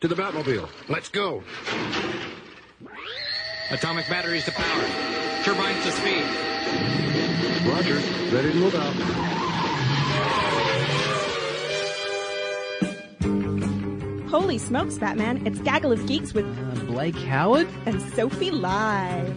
To the Batmobile. Let's go. Atomic batteries to power. Turbines to speed. Roger. Ready to move out. Holy smokes, Batman. It's Gaggle of Geeks with Uh, Blake Howard? and Sophie Live.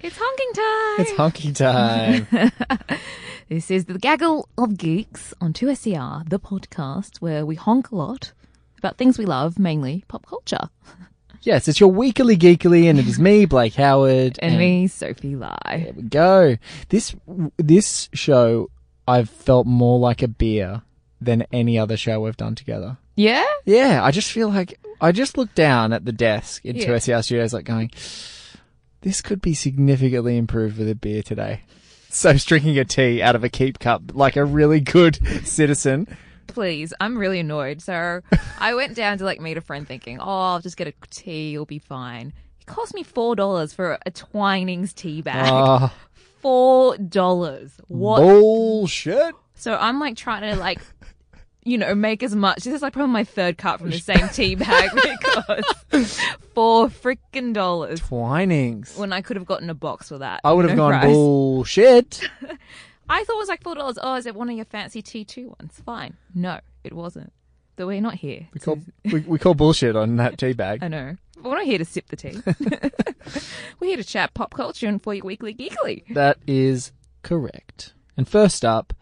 It's honking time. It's honky time. This is the Gaggle of Geeks on 2SER, the podcast where we honk a lot about things we love, mainly pop culture. yes, it's your weekly geekily, and it is me, Blake Howard, And me, Sophie Lai. There we go. This this show, I've felt more like a beer than any other show we've done together. Yeah? Yeah, I just feel like I just look down at the desk in Yeah. 2SER Studios, like going, this could be significantly improved with a beer today. So drinking a tea out of a keep cup like a really good citizen. Please, I'm really annoyed. So I went down to like meet a friend thinking, oh, I'll just get a tea, you'll be fine. It cost me $4 for a Twinings tea bag. Ah, $4. What? bullshit. So I'm like trying to like, you know, make as much. This is like probably my third cup from the same tea bag because four freaking dollars Twinings. when I could have gotten a box for that. I would have No gone price. bullshit. I thought it was like four dollars. Oh, is it one of your fancy T two ones? Fine. No, it wasn't. But we're not here. We call, we, we call bullshit on that tea bag. I know. We're not here to sip the tea. we're here to chat pop culture and for your weekly geekly. That is correct. And first up,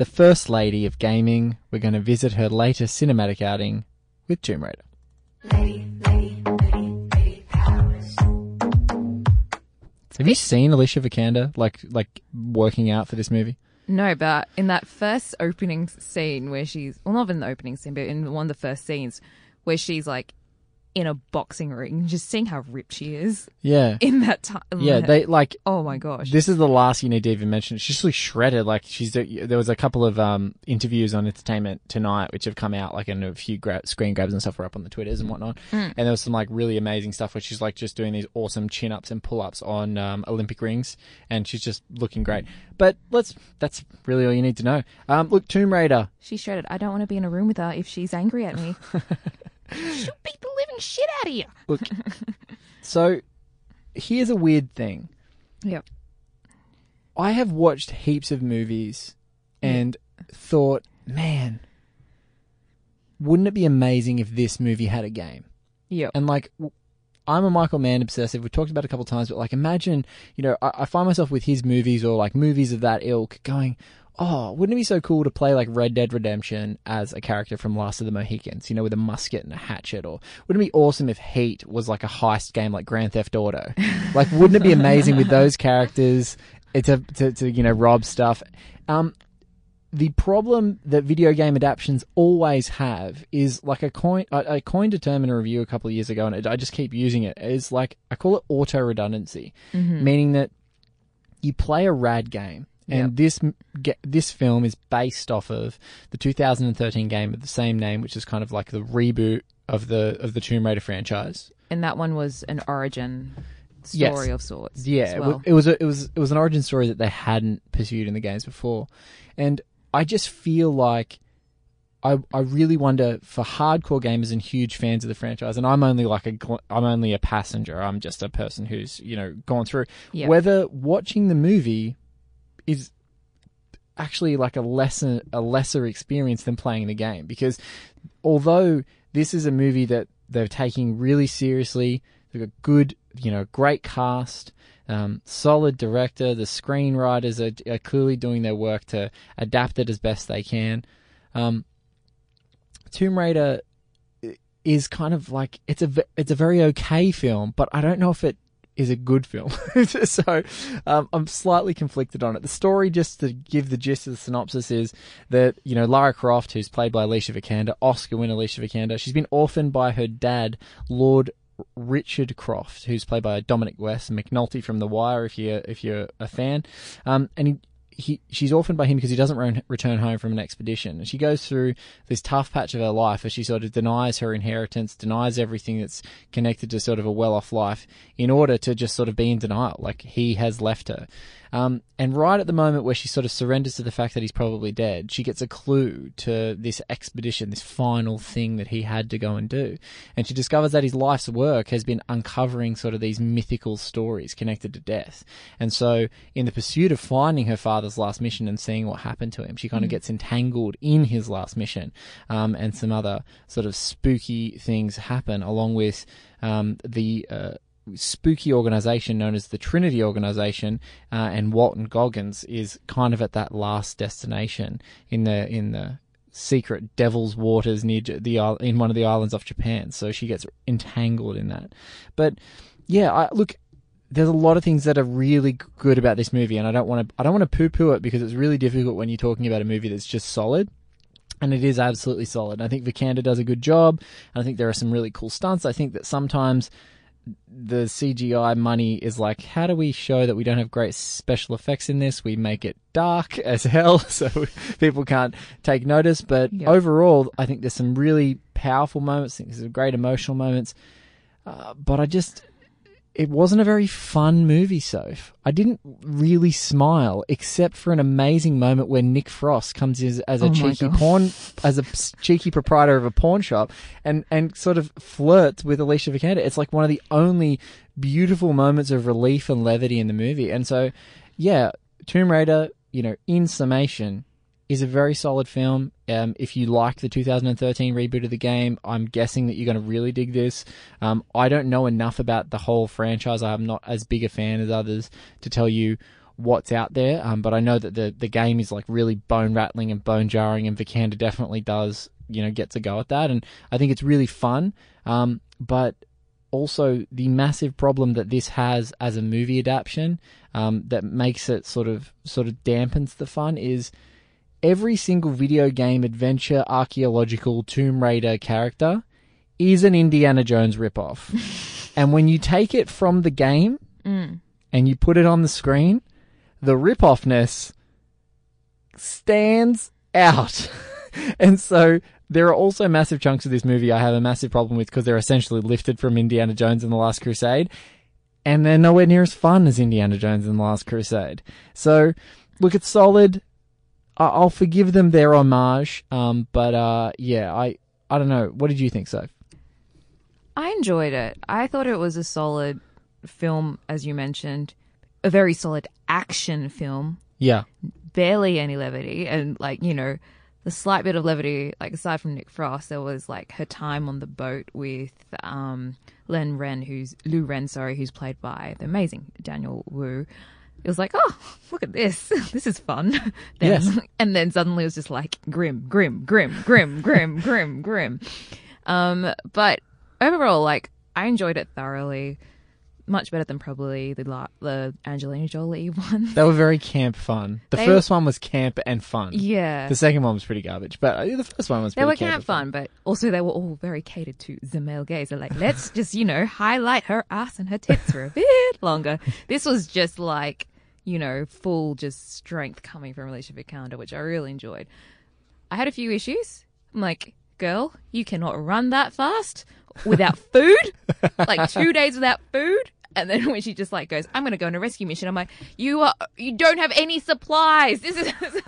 the First Lady of Gaming. We're going to visit her latest cinematic outing with Tomb Raider. Have you seen Alicia Vikander like like working out for this movie? No, but in that first opening scene where she's well, not in the opening scene, but in one of the first scenes where she's like in a boxing ring, just seeing how ripped she is Yeah. in that time. Yeah, they like Oh my gosh. This is the last you need to even mention. She's really shredded. Like she's there was a couple of um, interviews on Entertainment Tonight which have come out, like and a few gra- screen grabs and stuff were up on the Twitters and whatnot. And there was some like really amazing stuff where she's like just doing these awesome chin ups and pull ups on um, Olympic rings, and she's just looking great. But let's that's really all you need to know. Um, look, Tomb Raider. She's shredded. I don't want to be in a room with her if she's angry at me. She'll beat the living shit out of you. Look, so here's a weird thing. Yep. I have watched heaps of movies and thought, man, wouldn't it be amazing if this movie had a game? Yep. And like, I'm a Michael Mann obsessive. We've talked about it a couple times, but like, imagine, you know, I, I find myself with his movies or like movies of that ilk going, oh, wouldn't it be so cool to play like Red Dead Redemption as a character from Last of the Mohicans, you know, with a musket and a hatchet? Or wouldn't it be awesome if Heat was like a heist game like Grand Theft Auto? like, wouldn't it be amazing with those characters eh, to, to, to you know, rob stuff? Um, the problem that video game adaptations always have is like a coin. I, I coined a term in a review a couple of years ago, and I just keep using it. it. Is like I call it auto redundancy, meaning that you play a rad game, and Yep. this this film is based off of the 2013 game of the same name, which is kind of like the reboot of the of the Tomb Raider franchise. And that one was an origin Yes. story of sorts. Yeah, well. it was a, it was it was an origin story that they hadn't pursued in the games before, and I just feel like I I really wonder for hardcore gamers and huge fans of the franchise, and I'm only like a I'm only a passenger. I'm just a person who's you know gone through Yeah. whether watching the movie is actually like a lesser a lesser experience than playing the game because although this is a movie that they're taking really seriously, they've got good, you know, great cast, um, solid director. The screenwriters are, are clearly doing their work to adapt it as best they can. Um, Tomb Raider is kind of like it's a it's a very okay film, but I don't know if it is a good film. so um, I'm slightly conflicted on it. The story, just to give the gist of the synopsis, is that you know Lara Croft, who's played by Alicia Vikander, Oscar winner Alicia Vikander, she's been orphaned by her dad, Lord Richard Croft, who's played by Dominic West, McNulty from The Wire, if you're if you're a fan, um, and he he she's orphaned by him because he doesn't re- return home from an expedition. And she goes through this tough patch of her life as she sort of denies her inheritance, denies everything that's connected to sort of a well-off life in order to just sort of be in denial, like he has left her. Um, and right at the moment where she sort of surrenders to the fact that he's probably dead, she gets a clue to this expedition, this final thing that he had to go and do. And she discovers that his life's work has been uncovering sort of these mythical stories connected to death. And so, in the pursuit of finding her father's last mission and seeing what happened to him, she kind of gets entangled in his last mission. Um, and some other sort of spooky things happen along with um, the. Uh, spooky organization known as the Trinity Organization, uh, and Walton Goggins is kind of at that last destination in the in the secret Devil's Waters near the in one of the islands off Japan. So she gets entangled in that. But yeah, I, look. There's a lot of things that are really good about this movie, and I don't want to. I don't want to poo-poo it because it's really difficult when you're talking about a movie that's just solid and it is absolutely solid. I think Vikander does a good job. And I think there are some really cool stunts. I think that sometimes the CGI money is like, how do we show that we don't have great special effects in this? We make it dark as hell so people can't take notice. But Yep. overall, I think there's some really powerful moments. I think there's some great emotional moments. Uh, but I just, it wasn't a very fun movie, Soph. I didn't really smile, except for an amazing moment where Nick Frost comes in as a Oh cheeky pawn, as a cheeky proprietor of a pawn shop, and and sort of flirts with Alicia Vikander. It's like one of the only beautiful moments of relief and levity in the movie. And so, yeah, Tomb Raider, you know, in summation, is a very solid film. Um, if you like the 2013 reboot of the game, I'm guessing that you're going to really dig this. Um, I don't know enough about the whole franchise. I'm not as big a fan as others to tell you what's out there. Um, but I know that the the game is like really bone rattling and bone jarring, and Vikander definitely does you know gets a go at that, and I think it's really fun. Um, but also the massive problem that this has as a movie adaptation um, that makes it sort of sort of dampens the fun is every single video game adventure archaeological Tomb Raider character is an Indiana Jones ripoff. and when you take it from the game mm. and you put it on the screen, the ripoffness stands out. and so there are also massive chunks of this movie I have a massive problem with because they're essentially lifted from Indiana Jones and the Last Crusade. And they're nowhere near as fun as Indiana Jones and the Last Crusade. So, look, it's solid. I'll forgive them their homage. Um, but uh, yeah, I I don't know. What did you think, Soph? I enjoyed it. I thought it was a solid film, as you mentioned, a very solid action film. Yeah, Barely any levity, and like you know, the slight bit of levity, like aside from Nick Frost, there was like her time on the boat with um, Len Ren, who's Lou Ren, sorry, who's played by the amazing Daniel Wu. It was like, oh, look at this. This is fun. Then, Yes. And then suddenly it was just like grim, grim, grim, grim, grim, grim, grim. Um, but overall, like I enjoyed it thoroughly, much better than probably the la- the Angelina Jolie one. they were very camp fun. The They- first one was camp and fun. yeah, The second one was pretty garbage, but uh, the first one was they pretty were camp and fun, but also they were all very catered to the male gaze. They're like, let's just you know highlight her ass and her tits for a bit longer. This was just like you know full just strength coming from Alicia Vikander, which I really enjoyed. I had a few issues. I'm like, girl, you cannot run that fast without food. like two days without food. And then when she just like goes, I'm going to go on a rescue mission. I'm like, you are, you don't have any supplies. This is,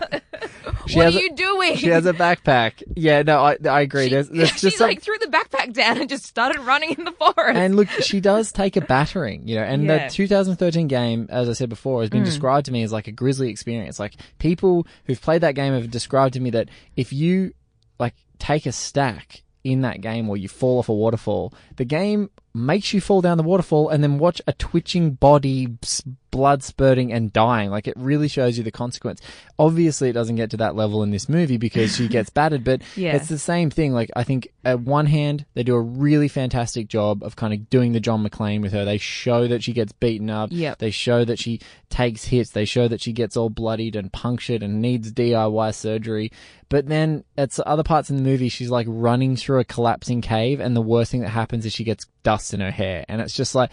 what are a- you doing? She has a backpack. Yeah, no, I I agree. She- there's, there's she just some, like threw the backpack down and just started running in the forest. and look, she does take a battering, you know. And Yeah. the 2013 game, as I said before, has been mm. described to me as like a grisly experience. Like people who've played that game have described to me that if you like take a stack in that game or you fall off a waterfall, the game makes you fall down the waterfall and then watch a twitching body, blood spurting and dying. Like it really shows you the consequence. Obviously, it doesn't get to that level in this movie because she gets battered, but Yeah. it's the same thing. Like I think at one hand, they do a really fantastic job of kind of doing the John McClane with her. They show that she gets beaten up. Yep. They show that she takes hits. They show that she gets all bloodied and punctured and needs DIY surgery. But then at other parts in the movie, she's like running through a collapsing cave, and the worst thing that happens is she gets dust in her hair, and it's just like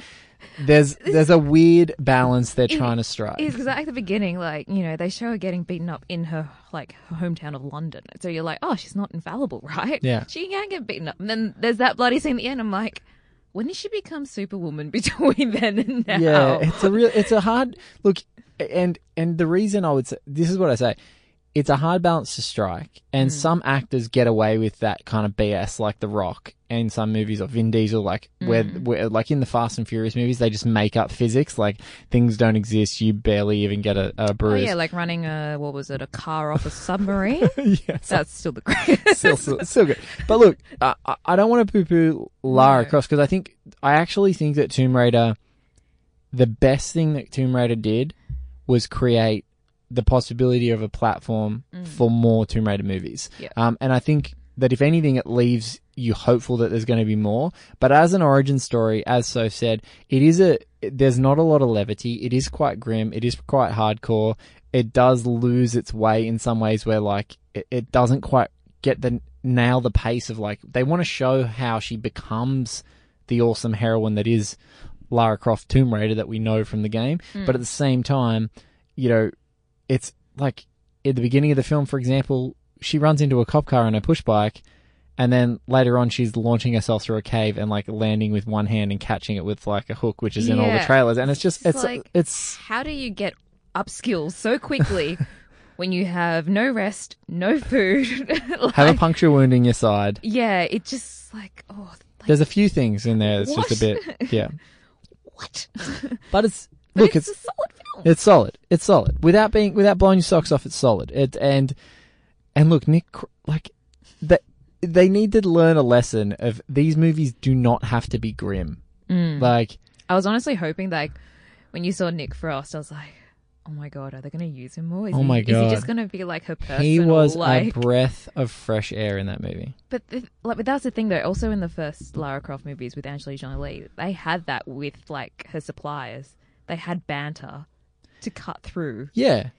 there's there's a weird balance they're trying to strike. It's because at the beginning, like you know, they show her getting beaten up in her like hometown of London. So you're like, oh, she's not infallible, right? Yeah. she can get beaten up. And then there's that bloody scene at the end. I'm like, when did she become Superwoman between then and now? Yeah, it's a real, it's a hard look, and and the reason I would say this is what I say, it's a hard balance to strike, and mm. some actors get away with that kind of BS, like The Rock, in some movies, or Vin Diesel, like where, where like in the Fast and Furious movies, they just make up physics, like things don't exist, you barely even get a, a Oh bruise. yeah, like running a what was it, a car off a submarine? yes, That's still the greatest. still, still, still good. But look, I, I- don't want to poo-poo Lara No. Croft because I think I actually think that Tomb Raider, the best thing that Tomb Raider did was create the possibility of a platform for more Tomb Raider movies. Yeah. Um, and I think that if anything, it leaves you hopeful that there's going to be more. But as an origin story, as so said, it is a there's not a lot of levity. It is quite grim. It is quite hardcore. It does lose its way in some ways where like it, it doesn't quite get the nail the pace of like they want to show how she becomes the awesome heroine that is Lara Croft Tomb Raider that we know from the game. Hmm. But at the same time, you know, it's like at the beginning of the film, for example, she runs into a cop car on her push bike, and then later on she's launching herself through a cave and like landing with one hand and catching it with like a hook, which is in all the Yeah. trailers. And it's just It's it's like- it's How do you get up skills so quickly when you have no rest, no food? have a puncture wound in your side. Yeah, it just like oh, like, There's a few things in there. It's just a bit yeah, what? but it's look it's, it's a solid film. It's solid. It's solid. Without being without blowing your socks off, it's solid. It and and look, Nick, like that they need to learn a lesson of these movies do not have to be grim. Mm. Like I was honestly hoping like, when you saw Nick Frost, I was like, oh my god, are they going to use him more? Is Oh he, my Is he just going to be like her personal? he was like. a breath of fresh air in that movie. But the, like, but that's the thing though. Also, in the first Lara Croft movies with Angelina Jolie, they had that with like her suppliers. They had banter to cut through. Yeah.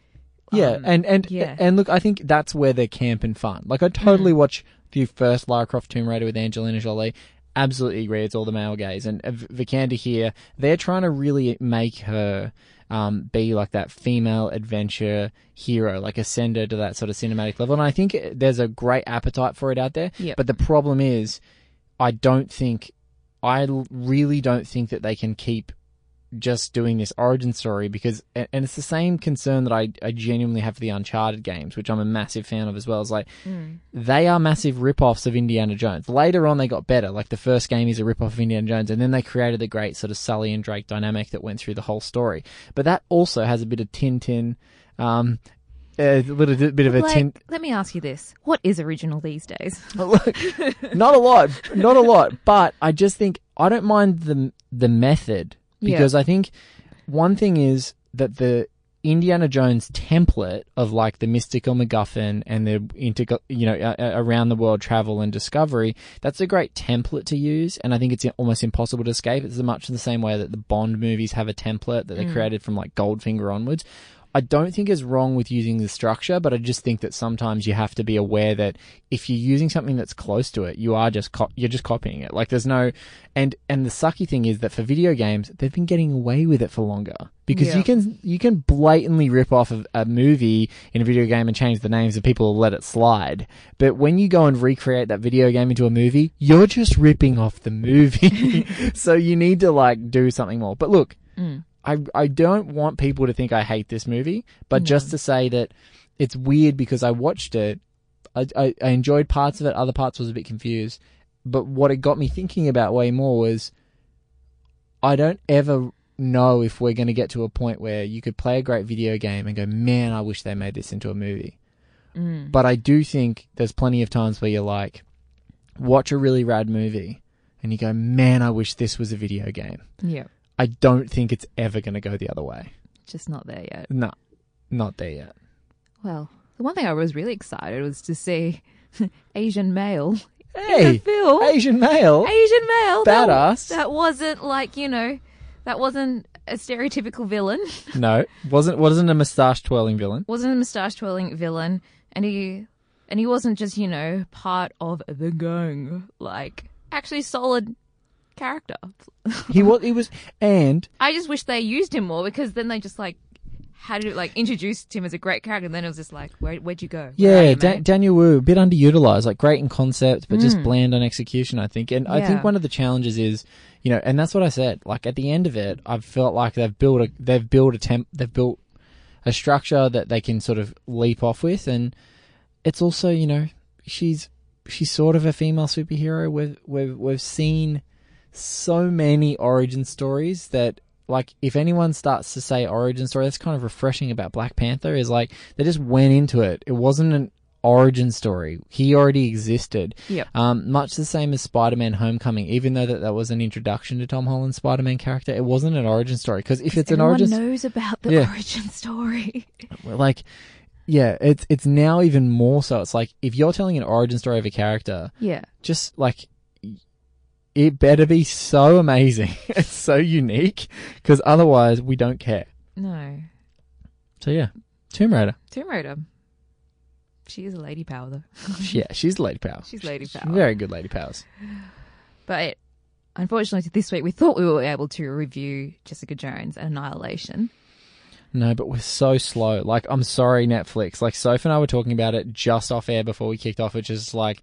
Yeah, Um, and and yeah. and look, I think that's where they're camp and fun. Like I totally watch the first Lara Croft Tomb Raider with Angelina Jolie. Absolutely agree, it's all the male gaze. And uh, Vikander here, they're trying to really make her um, be like that female adventure hero, like ascend her to that sort of cinematic level. And I think there's a great appetite for it out there. Yep. But the problem is, I don't think, I really don't think that they can keep just doing this origin story because and it's the same concern that I, I genuinely have for the Uncharted games, which I'm a massive fan of as well. Is like they are massive rip-offs of Indiana Jones. Later on they got better. Like the first game is a rip-off of Indiana Jones and then they created the great sort of Sully and Drake dynamic that went through the whole story. But that also has a bit of Tintin um a little bit of a Like, tin let me ask you this: What is original these days? Look, not a lot, not a lot, but I just think I don't mind the the method Yeah. because I think one thing is that the Indiana Jones template of like the mystical MacGuffin and the inter, you know, uh, around the world travel and discovery. That's a great template to use, and I think it's almost impossible to escape. It's much in the same way that the Bond movies have a template that they created from like Goldfinger onwards. I don't think is wrong with using the structure, but I just think that sometimes you have to be aware that if you're using something that's close to it, you are just co- you're just copying it. Like there's no, and and the sucky thing is that for video games, they've been getting away with it for longer because Yeah. you can you can blatantly rip off a, a movie in a video game and change the names, and people will let it slide. But when you go and recreate that video game into a movie, you're just ripping off the movie. so you need to like do something more. But look. Mm. I I don't want people to think I hate this movie, but just to say that it's weird because I watched it, I, I I enjoyed parts of it, other parts was a bit confused. But what it got me thinking about way more was, I don't ever know if we're going to get to a point where you could play a great video game and go, man, I wish they made this into a movie. Mm. But I do think there's plenty of times where you're like, watch a really rad movie, and you go, man, I wish this was a video game. Yeah, I don't think it's ever going to go the other way. just not there yet. No, not there yet. Well, the one thing I was really excited was to see Asian male Hey, film. Asian male. Asian male. That, Badass. that wasn't like you know, that wasn't a stereotypical villain. No, wasn't wasn't a moustache twirling villain. wasn't a moustache twirling villain, and he and he wasn't just you know part of the gang. Like actually solid, character. He was. He was, and I just wish they used him more because then they just like had it like introduced him as a great character, and then it was just like, where, where'd you go? Where Yeah, you, da- Daniel Wu, a bit underutilized, like great in concept, but just bland on execution, I think. And I think Mm. One of the challenges is, you know, and that's what I said. Like at the end of it, I've felt like they've built a, they've built a temp, they've built a structure that they can sort of leap off with, and it's also, you know, she's she's sort of a female superhero. We've we've we've seen so many origin stories that like if anyone starts to say origin story that's kind of refreshing about black panther is like they just went into it it wasn't an origin story he already existed Yep. um, much the same as spider-man homecoming even though that, that was an introduction to tom holland's spider-man character it wasn't an origin story because if it's an origin knows about the Yeah. origin story. like yeah it's it's now even more so it's like if you're telling an origin story of a character yeah. just like it better be so amazing it's so unique because otherwise we don't care No. so yeah tomb raider Tomb Raider. She is a lady power though. yeah she's a lady power She's lady She's power. very good lady powers But unfortunately, this week we thought we were able to review Jessica Jones and Annihilation. no but we're so slow like i'm sorry netflix like soph and i were talking about it just off air before we kicked off which is like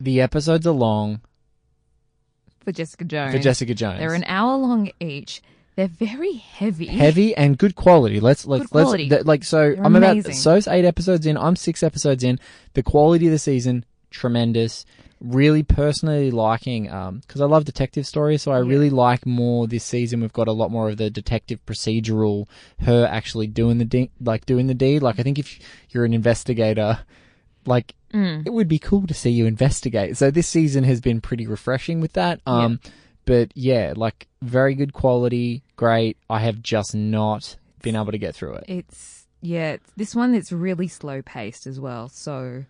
the episodes are long For Jessica Jones. for jessica jones They're an hour long each. They're very heavy. heavy and good quality. Let's let's quality. let's th- like so. They're I'm about amazing. so's eight episodes in. I'm six episodes in. The quality of the season tremendous. Really personally liking um because I love detective stories, so I Yeah. really like more this season. We've got a lot more of the detective procedural, her actually doing the de- like doing the deed. Like I think if you're an investigator, like Mm. it would be cool to see you investigate. So this season has been pretty refreshing with that. Um, but yeah, like very good quality, great. I have just not been able to get through it. It's yeah, it's, this one it's really slow paced as well. So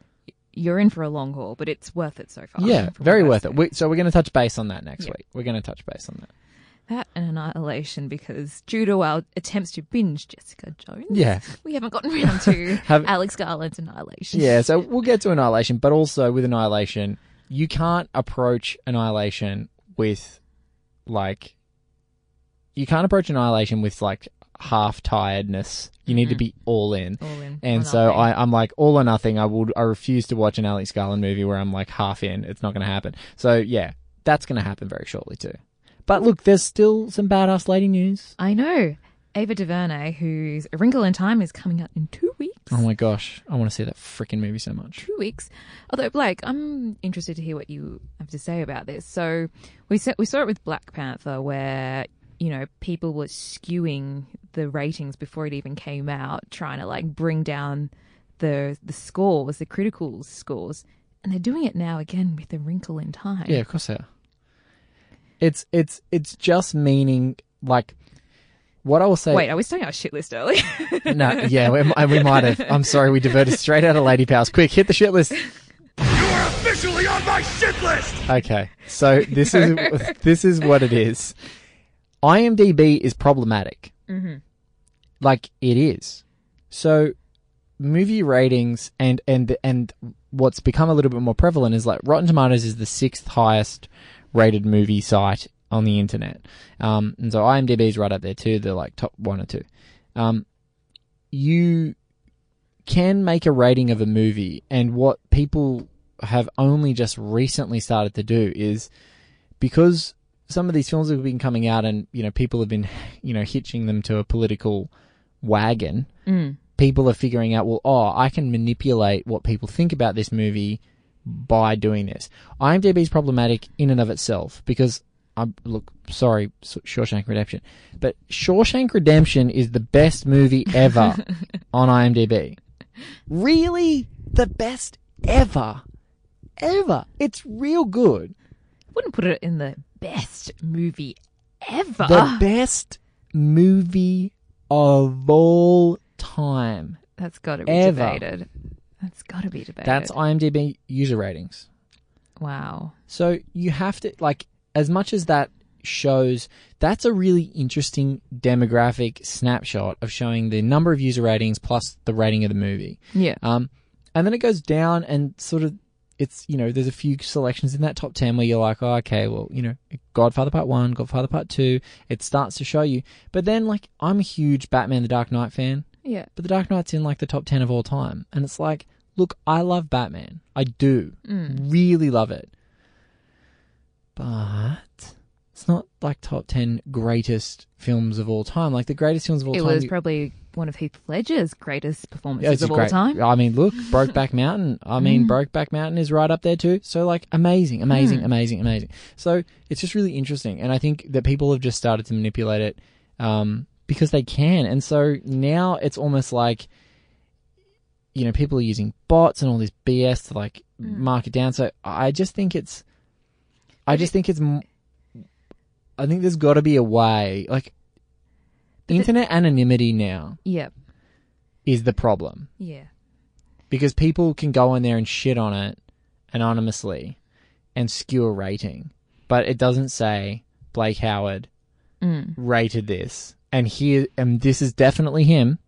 you're in for a long haul, but it's worth it so far. Yeah, very worth it. We, so we're going to touch base on that next Yeah. week. We're going to touch base on that. That and Annihilation because due to our attempts to binge Jessica Jones, Yeah. we haven't gotten around to Have- Alex Garland's Annihilation. Yeah, so we'll get to Annihilation, but also with Annihilation, you can't approach Annihilation with like you can't approach Annihilation with like half tiredness. You need to mm-hmm. be all in. All in, And so. I, I'm like all or nothing. I would I refuse to watch an Alex Garland movie where I'm like half in. It's not going to happen. So yeah, that's going to happen very shortly too. But look, there's still some badass lady news. I know Ava DuVernay, whose A Wrinkle in Time is coming out in two weeks. Oh my gosh, I want to see that freaking movie so much. two weeks. Although Blake, I'm interested to hear what you have to say about this. So we saw, we saw it with Black Panther, where you know people were skewing the ratings before it even came out, trying to like bring down the the scores, the critical scores, and they're doing it now again with A Wrinkle in Time. Yeah, of course they are. It's it's it's just meaning like what I will say. Wait, are we starting our shit list early. no, yeah, we, we might have. I'm sorry, we diverted straight out of Lady Powers. Quick, hit the shit list. You are officially on my shit list! Okay, so this is this is what it is. IMDb is problematic. Mm-hmm. Like it is. So movie ratings and and and what's become a little bit more prevalent is like Rotten Tomatoes is the sixth highest rated movie site on the internet. Um, and so IMDb is right up there too. They're like top one or two. Um, you can make a rating of a movie, and what people have only just recently started to do is because some of these films have been coming out, and you know people have been, you know, hitching them to a political wagon. People are figuring out, well, oh, I can manipulate what people think about this movie by doing this. IMDb is problematic in and of itself because I look sorry, Shawshank Redemption, but Shawshank Redemption is the best movie ever on IMDb. Really, the best ever, ever. It's real good. Wouldn't put it in the best movie ever. The best movie of all time. That's got to be Ever. debated. That's got to be debated. That's IMDb user ratings. wow. So you have to like as much as that shows that's a really interesting demographic snapshot of showing the number of user ratings plus the rating of the movie. Yeah. Um, and then it goes down and sort of it's you know there's a few selections in that top 10 where you're like oh okay well you know godfather part 1 godfather part 2 it starts to show you but then like i'm a huge batman the dark knight fan Yeah. but the dark knight's in like the top 10 of all time and it's like look i love batman i do Mm. really love it but it's not like top 10 greatest films of all time like the greatest films of all It time It was probably one of Heath Ledger's greatest performances it's of all time. I mean, look, Brokeback Mountain. I mean, Mm. Brokeback Mountain is right up there too. So, like, amazing, amazing, Mm. amazing, amazing. So, it's just really interesting, and I think that people have just started to manipulate it um, because they can, and so now it's almost like, you know, people are using bots and all this BS to like Mm. mark it down. So, I just think it's, I just think it's, I think there's got to be a way, like. the- Internet anonymity now Yep. is the problem Yeah. because people can go in there and shit on it anonymously and skew a rating, but it doesn't say Blake Howard Mm. rated this, and here and this is definitely him,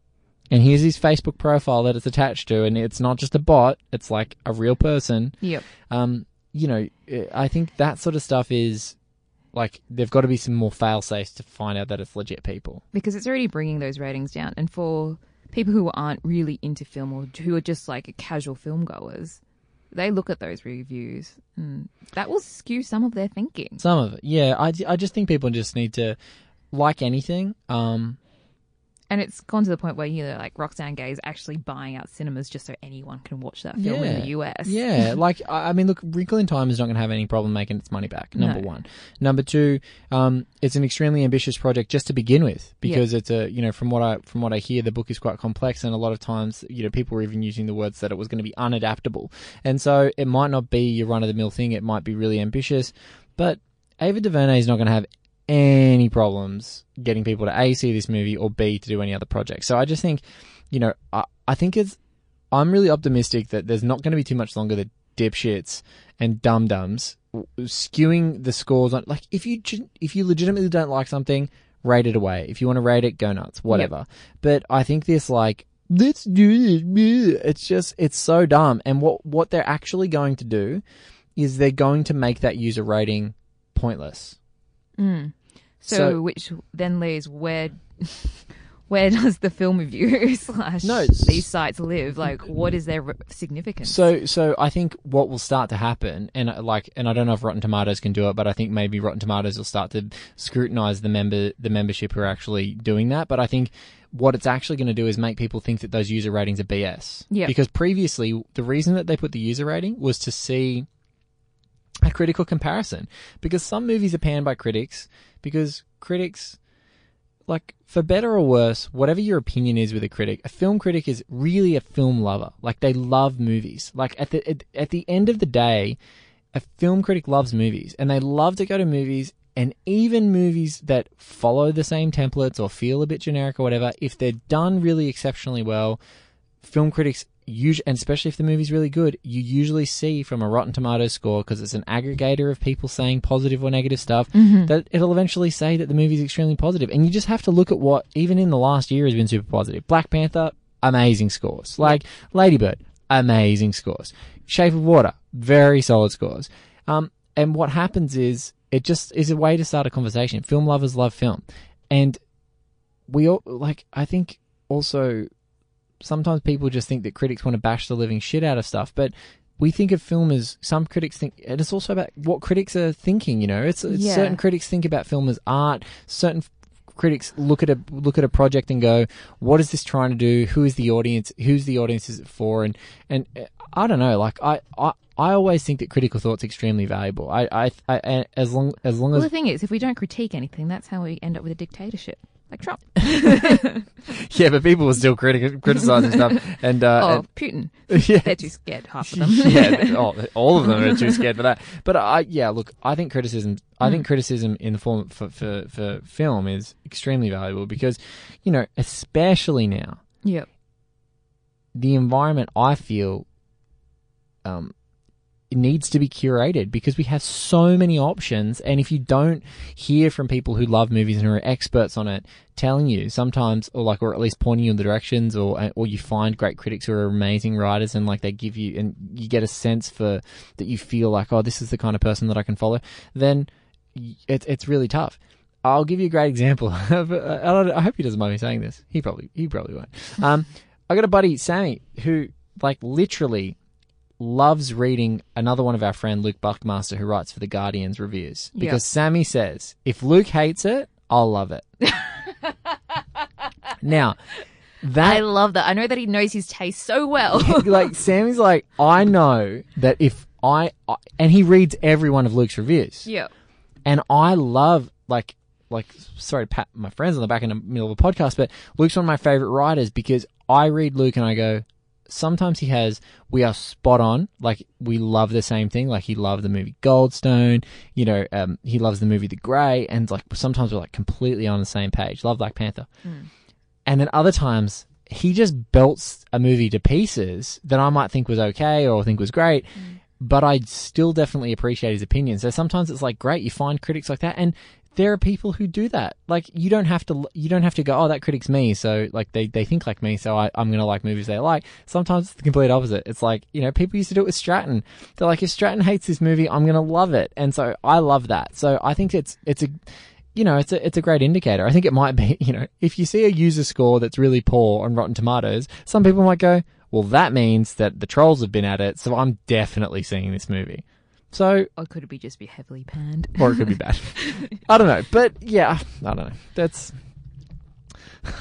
and here's his Facebook profile that it's attached to, and it's not just a bot; it's like a real person. Yep. Um, you know, I think that sort of stuff is like there've got to be some more fail safes to find out that it's legit people. because it's already bringing those ratings down. And for people who aren't really into film or who are just like casual film goers, they look at those reviews and that will skew some of their thinking. Some of it, yeah. I, I just think people just need to, like anything, um, And it's gone to the point where, you know, like Roxane Gay is actually buying out cinemas just so anyone can watch that film in the US. Yeah, like I I mean, look, Wrinkle in Time is not going to have any problem making its money back. Number No. one, number two, um, it's an extremely ambitious project just to begin with because it's a you know from what I from what I hear, the book is quite complex and a lot of times you know people were even using the words that it was going to be unadaptable, and so it might not be your run of the mill thing. It might be really ambitious, but Ava DuVernay is not going to have any problems getting people to a see this movie or b to do any other project. So I just think, you know, I, I think it's I'm really optimistic that there's not going to be too much longer that dipshits and dum dums skewing the scores on. Like, if you if you legitimately don't like something, rate it away. If you want to rate it, go nuts, whatever. But I think this like let's do this. It's just it's so dumb. And what what they're actually going to do is they're going to make that user rating pointless. Mm. So, So- which then leaves where where does the film review slash No, these sites live? Like, what is their significance? So, so I think what will start to happen, and uh, like, and I don't know if Rotten Tomatoes can do it, but I think maybe Rotten Tomatoes will start to scrutinize the member, the membership who are actually doing that. But I think what it's actually going to do is make people think that those user ratings are BS. Yeah. Because previously, the reason that they put the user rating was to see a critical comparison. Because some movies are panned by critics because critics like for better or worse, whatever your opinion is with a critic, a film critic is really a film lover. Like they love movies. Like at the at, at the end of the day, a film critic loves movies and they love to go to movies and even movies that follow the same templates or feel a bit generic or whatever, if they're done really exceptionally well, film critics usually, and especially if the movie's really good, you usually see from a Rotten Tomatoes score because it's an aggregator of people saying positive or negative stuff that it'll eventually say that the movie's extremely positive. And you just have to look at what even in the last year has been super positive. Black Panther, amazing scores. Like Lady Bird, amazing scores. Shape of Water, very solid scores. Um, and what happens is it just is a way to start a conversation. Film lovers love film, and we all like. I think also sometimes people just think that critics want to bash the living shit out of stuff, but we think of film as some critics think, and it's also about what critics are thinking. You know, it's, it's Yeah. certain critics think about film as art. Certain f- critics look at a look at a project and go, "What is this trying to do? Who is the audience? Who's the audience is it for?" And and uh, I don't know. Like I. I I always think that critical thought's extremely valuable. I, I, I, and as long as long well, as the thing is, if we don't critique anything, that's how we end up with a dictatorship, like Trump. yeah, but people were still criti- criticizing stuff, and uh, oh, and- Putin. yeah, They're too scared, half of them. yeah, they- all, all of them are too scared for that. But I, yeah, look, I think criticism, I Mm. think criticism in the form for, for for film is extremely valuable because, you know, especially now, yep. the environment I feel, um, it needs to be curated because we have so many options. And if you don't hear from people who love movies and are experts on it, telling you sometimes, or like, or at least pointing you in the directions, or or you find great critics who are amazing writers, and like they give you, and you get a sense for that you feel like, oh, this is the kind of person that I can follow. Then it's it's really tough. I'll give you a great example. don't- I hope he doesn't mind me saying this. He probably he probably won't. Um, I got a buddy Sammy who like literally loves reading another one of our friend Luke Buckmaster who writes for the Guardians reviews because Sammy says if Luke hates it, I'll love it. now that I love that. I know that he knows his taste so well. like Sammy's like I know that if I, I and he reads every one of Luke's reviews yeah. and I love like like sorry to pat my friends on the back in the middle of a podcast, but Luke's one of my favorite writers because I read Luke and I go, sometimes he has we are spot on, like we love the same thing, like he loved the movie Goldstone, you know, um, he loves the movie The Grey, and like sometimes we're like completely on the same page. Love Black Panther, and then other times he just belts a movie to pieces that I might think was okay or think was great, but I still definitely appreciate his opinion. So sometimes it's like great, you find critics like that, and there are people who do that. Like you don't have to, you don't have to go, oh, that critic's me, so like they, they think like me, so I, I'm gonna like movies they like. Sometimes it's the complete opposite. It's like you know, people used to do it with Stratton. They're like, if Stratton hates this movie, I'm gonna love it, and so I love that. So I think it's it's a you know, it's a it's a great indicator. I think it might be, you know, if you see a user score that's really poor on Rotten Tomatoes, some people might go, well, that means that the trolls have been at it, so I'm definitely seeing this movie. So, Or could it be just be heavily panned? or it could be bad. I don't know, but yeah, I don't know. That's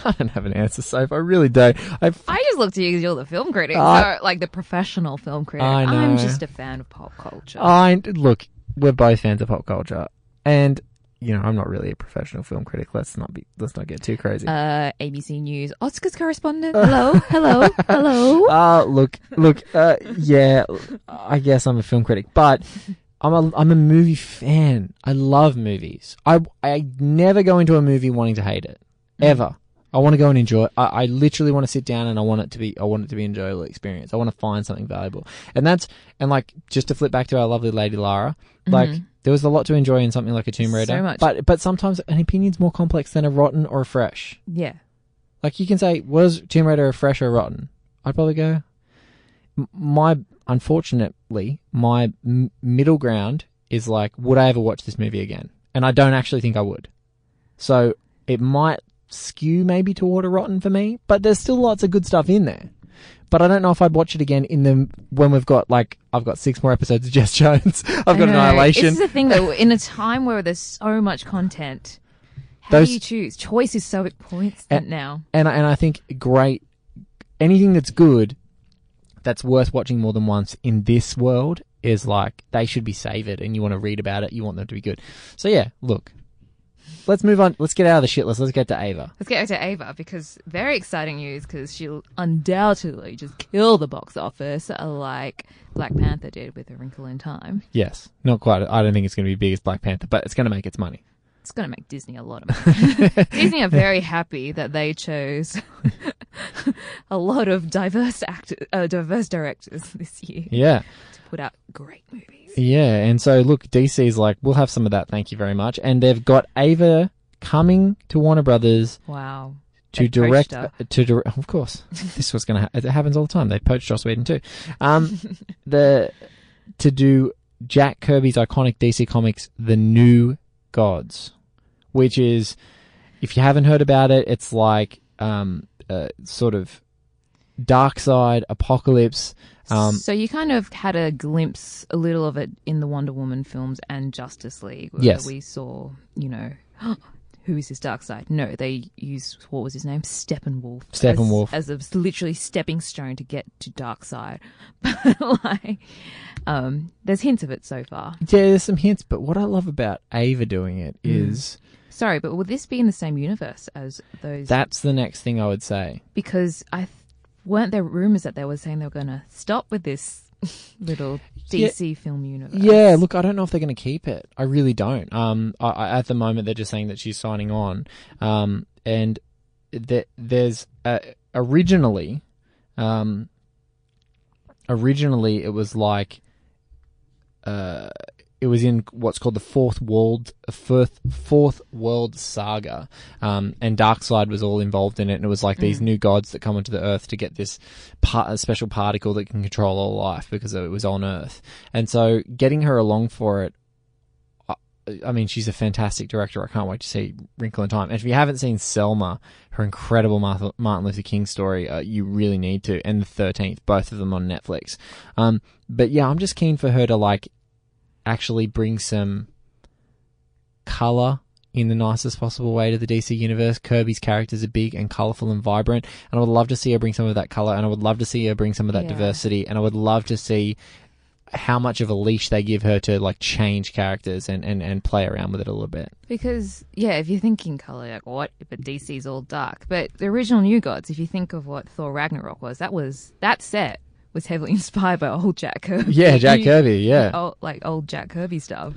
I don't have an answer, Soph. I really don't. I I just look to you because you're the film critic, I- so, like the professional film critic. I know. I'm just a fan of pop culture. I look, we're both fans of pop culture, and you know, I'm not really a professional film critic. Let's not be. Let's not get too crazy. uh, ABC News Oscars correspondent. Hello, hello, hello. Uh, look, look, uh, yeah, I guess I'm a film critic, but I'm a, I'm a movie fan. I love movies. I, I never go into a movie wanting to hate it. Ever. I want to go and enjoy it. I, I literally want to sit down and I want it to be, I want it to be an enjoyable experience. I want to find something valuable. And that's, and like, just to flip back to our lovely lady Lara, like, there was a lot to enjoy in something like a Tomb Raider. So much. But, but sometimes an opinion's more complex than a rotten or a fresh. Yeah. Like you can say, was Tomb Raider a fresh or rotten? I'd probably go. My unfortunately, my m- middle ground is like, would I ever watch this movie again? And I don't actually think I would. So it might skew maybe toward a rotten for me, but there's still lots of good stuff in there. But I don't know if I'd watch it again in the when we've got like I've got six more episodes of Jess Jones. I've got. Annihilation. This is the thing though. In a time where there's so much content, how Those- do you choose? Choice is so important And- now. and and I think great anything that's good that's worth watching more than once in this world is like they should be savored and you want to read about it you want them to be good so yeah look let's move on. Let's get out of the shit list let's get to ava. Let's get to Ava because very exciting news because she'll undoubtedly just kill the box office like Black Panther did with A Wrinkle in Time. yes. Not quite. I don't think it's going to be big as black panther but it's going to make its money. It's going to make Disney a lot of money. Disney are very happy that they chose a lot of diverse actors, uh, diverse directors this year yeah. to put out great movies. Yeah and so look dc's like we'll have some of that thank you very much and they've got ava coming to warner brothers Wow. to They direct uh, to direct. Of course, this was going to. Ha- it happens all the time. They poached Joss Whedon too. Um, the to do Jack Kirby's iconic DC Comics, The New Gods, which is, if you haven't heard about it, it's like um, uh, sort of Darkseid apocalypse. Um, so you kind of had a glimpse, a little of it in the Wonder Woman films and Justice League, where Yes. we saw, you know, who is his Darkseid? No, they used what was his name, Steppenwolf. Steppenwolf. as, as a literally stepping stone to get to Darkseid. But like, um, there's hints of it so far. yeah, there's some hints, but what I love about Ava doing it Mm. is Sorry, but will this be in the same universe as those? that's the next thing I would say. because I weren't there rumors that they were saying they were going to stop with this little Yeah. DC film universe. Yeah, look, I don't know if they're going to keep it. I really don't. Um, I, I, at the moment, they're just saying that she's signing on. Um, and that there's uh, originally, um, originally it was like uh, it was in what's called the Fourth World Fourth Fourth World Saga, um, and Darkseid was all involved in it, and it was like these new gods that come onto the Earth to get this part, a special particle that can control all life because it was on Earth, and so getting her along for it. I- I mean, she's a fantastic director. I can't wait to see Wrinkle in Time. And if you haven't seen Selma, her incredible Martha, Martin Luther King story, uh, you really need to. And the Thirteenth, both of them on Netflix. Um, but yeah, I'm just keen for her to like actually bring some color in the nicest possible way to the DC universe. Kirby's characters are big and colorful and vibrant, and I would love to see her bring some of that color, and I would love to see her bring some of that Yeah. diversity, and I would love to see how much of a leash they give her to like change characters and, and, and play around with it a little bit. Because yeah, if you're thinking color, like what? But DC's all dark. But the original New Gods, if you think of what Thor Ragnarok was, that was that set was heavily inspired by old Jack Kirby. Yeah, Jack Kirby, yeah. old, like old Jack Kirby stuff.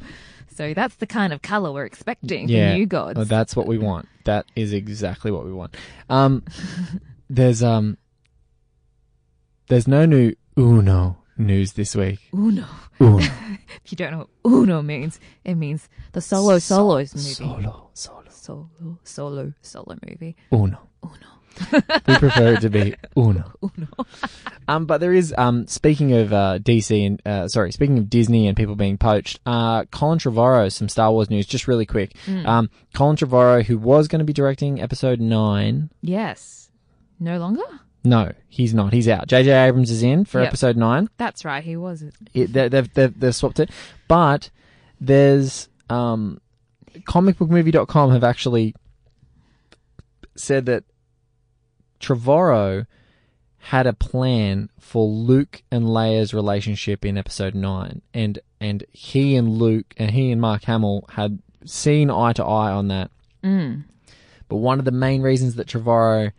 So that's the kind of color we're expecting yeah, New Gods. Well, that's what we want. That is exactly what we want. Um, there's um, there's no new Uno news this week. Uno. Uno. If you don't know what Uno means, it means the solo solos movie. Solo, solo, Solo, solo, solo movie. Uno. Uno. We prefer it to be Uno. Um, but there is um, speaking of uh, DC and uh, sorry, speaking of Disney and people being poached. Uh, Colin Trevorrow, some Star Wars news, just really quick. Um, Colin Trevorrow, who was going to be directing Episode Nine, Yes. No longer? no, he's not. He's out. J.J. Abrams is in for Yep. Episode Nine. That's right, he was. It, they, they've, they've they've swapped it, but there's um, comicbookmovie.com have actually said that Trevorrow had a plan for Luke and Leia's relationship in episode 9 and and he and Luke and he and Mark Hamill had seen eye to eye on that. Mm. But one of the main reasons that Trevorrow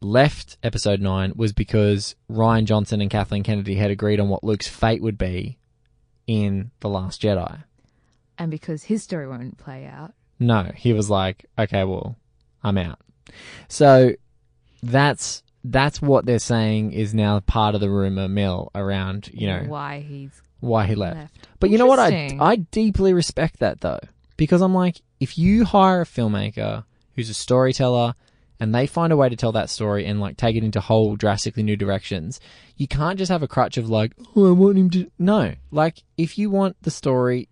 left episode 9 was because Rian Johnson and Kathleen Kennedy had agreed on what Luke's fate would be in The Last Jedi. And because his story won't play out. No, he was like, okay, well, I'm out. So that's that's what they're saying is now part of the rumor mill around, you know, why he's why he left. left. But you know what? I I deeply respect that though, because I'm like, if you hire a filmmaker who's a storyteller and they find a way to tell that story and like take it into whole drastically new directions, you can't just have a crutch of like, oh, I want him to. No, like if you want the story,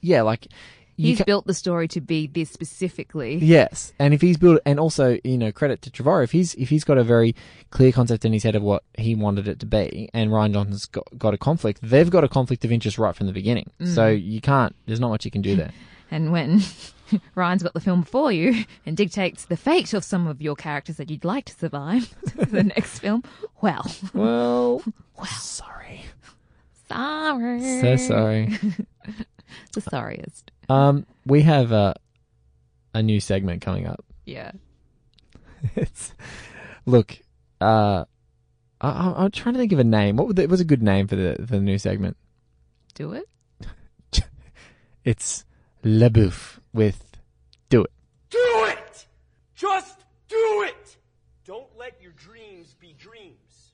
yeah, like He's ca- built the story to be this specifically. Yes, and if he's built, and also you know credit to Trevorrow, if he's if he's got a very clear concept in his head of what he wanted it to be, and Rian Johnson's got, got a conflict, they've got a conflict of interest right from the beginning. Mm. So you can't. There's not much you can do there. And when Rian's got the film for you and dictates the fate of some of your characters that you'd like to survive the next film, Well, well, well, sorry, sorry. so sorry. The sorriest. Um, we have a a new segment coming up. Yeah. It's look, uh, I, I, I'm trying to think of a name. What would the, was a good name for the for the new segment? Do it. It's Le Bouffe with Do It. Do it! Just do it! Don't let your dreams be dreams.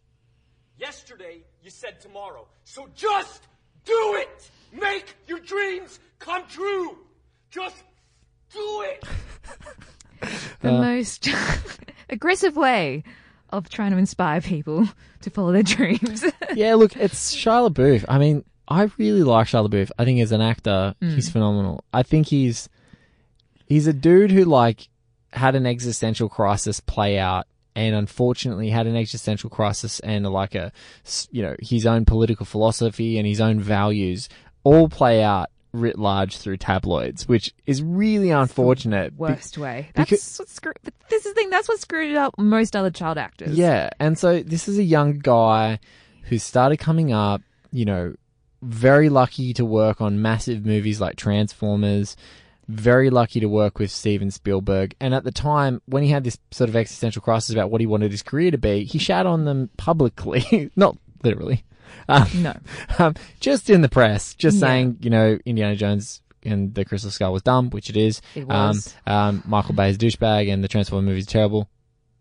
Yesterday, you said tomorrow. So just do it! Make your dreams come true! Just do it! The uh, most aggressive way of trying to inspire people to follow their dreams. yeah, look, it's Shia LaBeouf. I mean, I really like Shia LaBeouf. I think as an actor, mm. he's phenomenal. I think he's he's a dude who like had an existential crisis play out, and unfortunately had an existential crisis and like a s- you know his own political philosophy and his own values all play out writ large through tabloids, which is really unfortunate. be- Worst way. because- That's what screwed. But this is the thing. That's what screwed up most other child actors. Yeah, and so this is a young guy who started coming up, you know, very lucky to work on massive movies like Transformers, very lucky to work with Steven Spielberg. And at the time, when he had this sort of existential crisis about what he wanted his career to be, he shat on them publicly, not literally. Um, No. um, just in the press, just Yeah. saying, you know, Indiana Jones and the Crystal Skull was dumb, which it is. It was. Um, um, Michael Bay's douchebag and the Transformer movies terrible,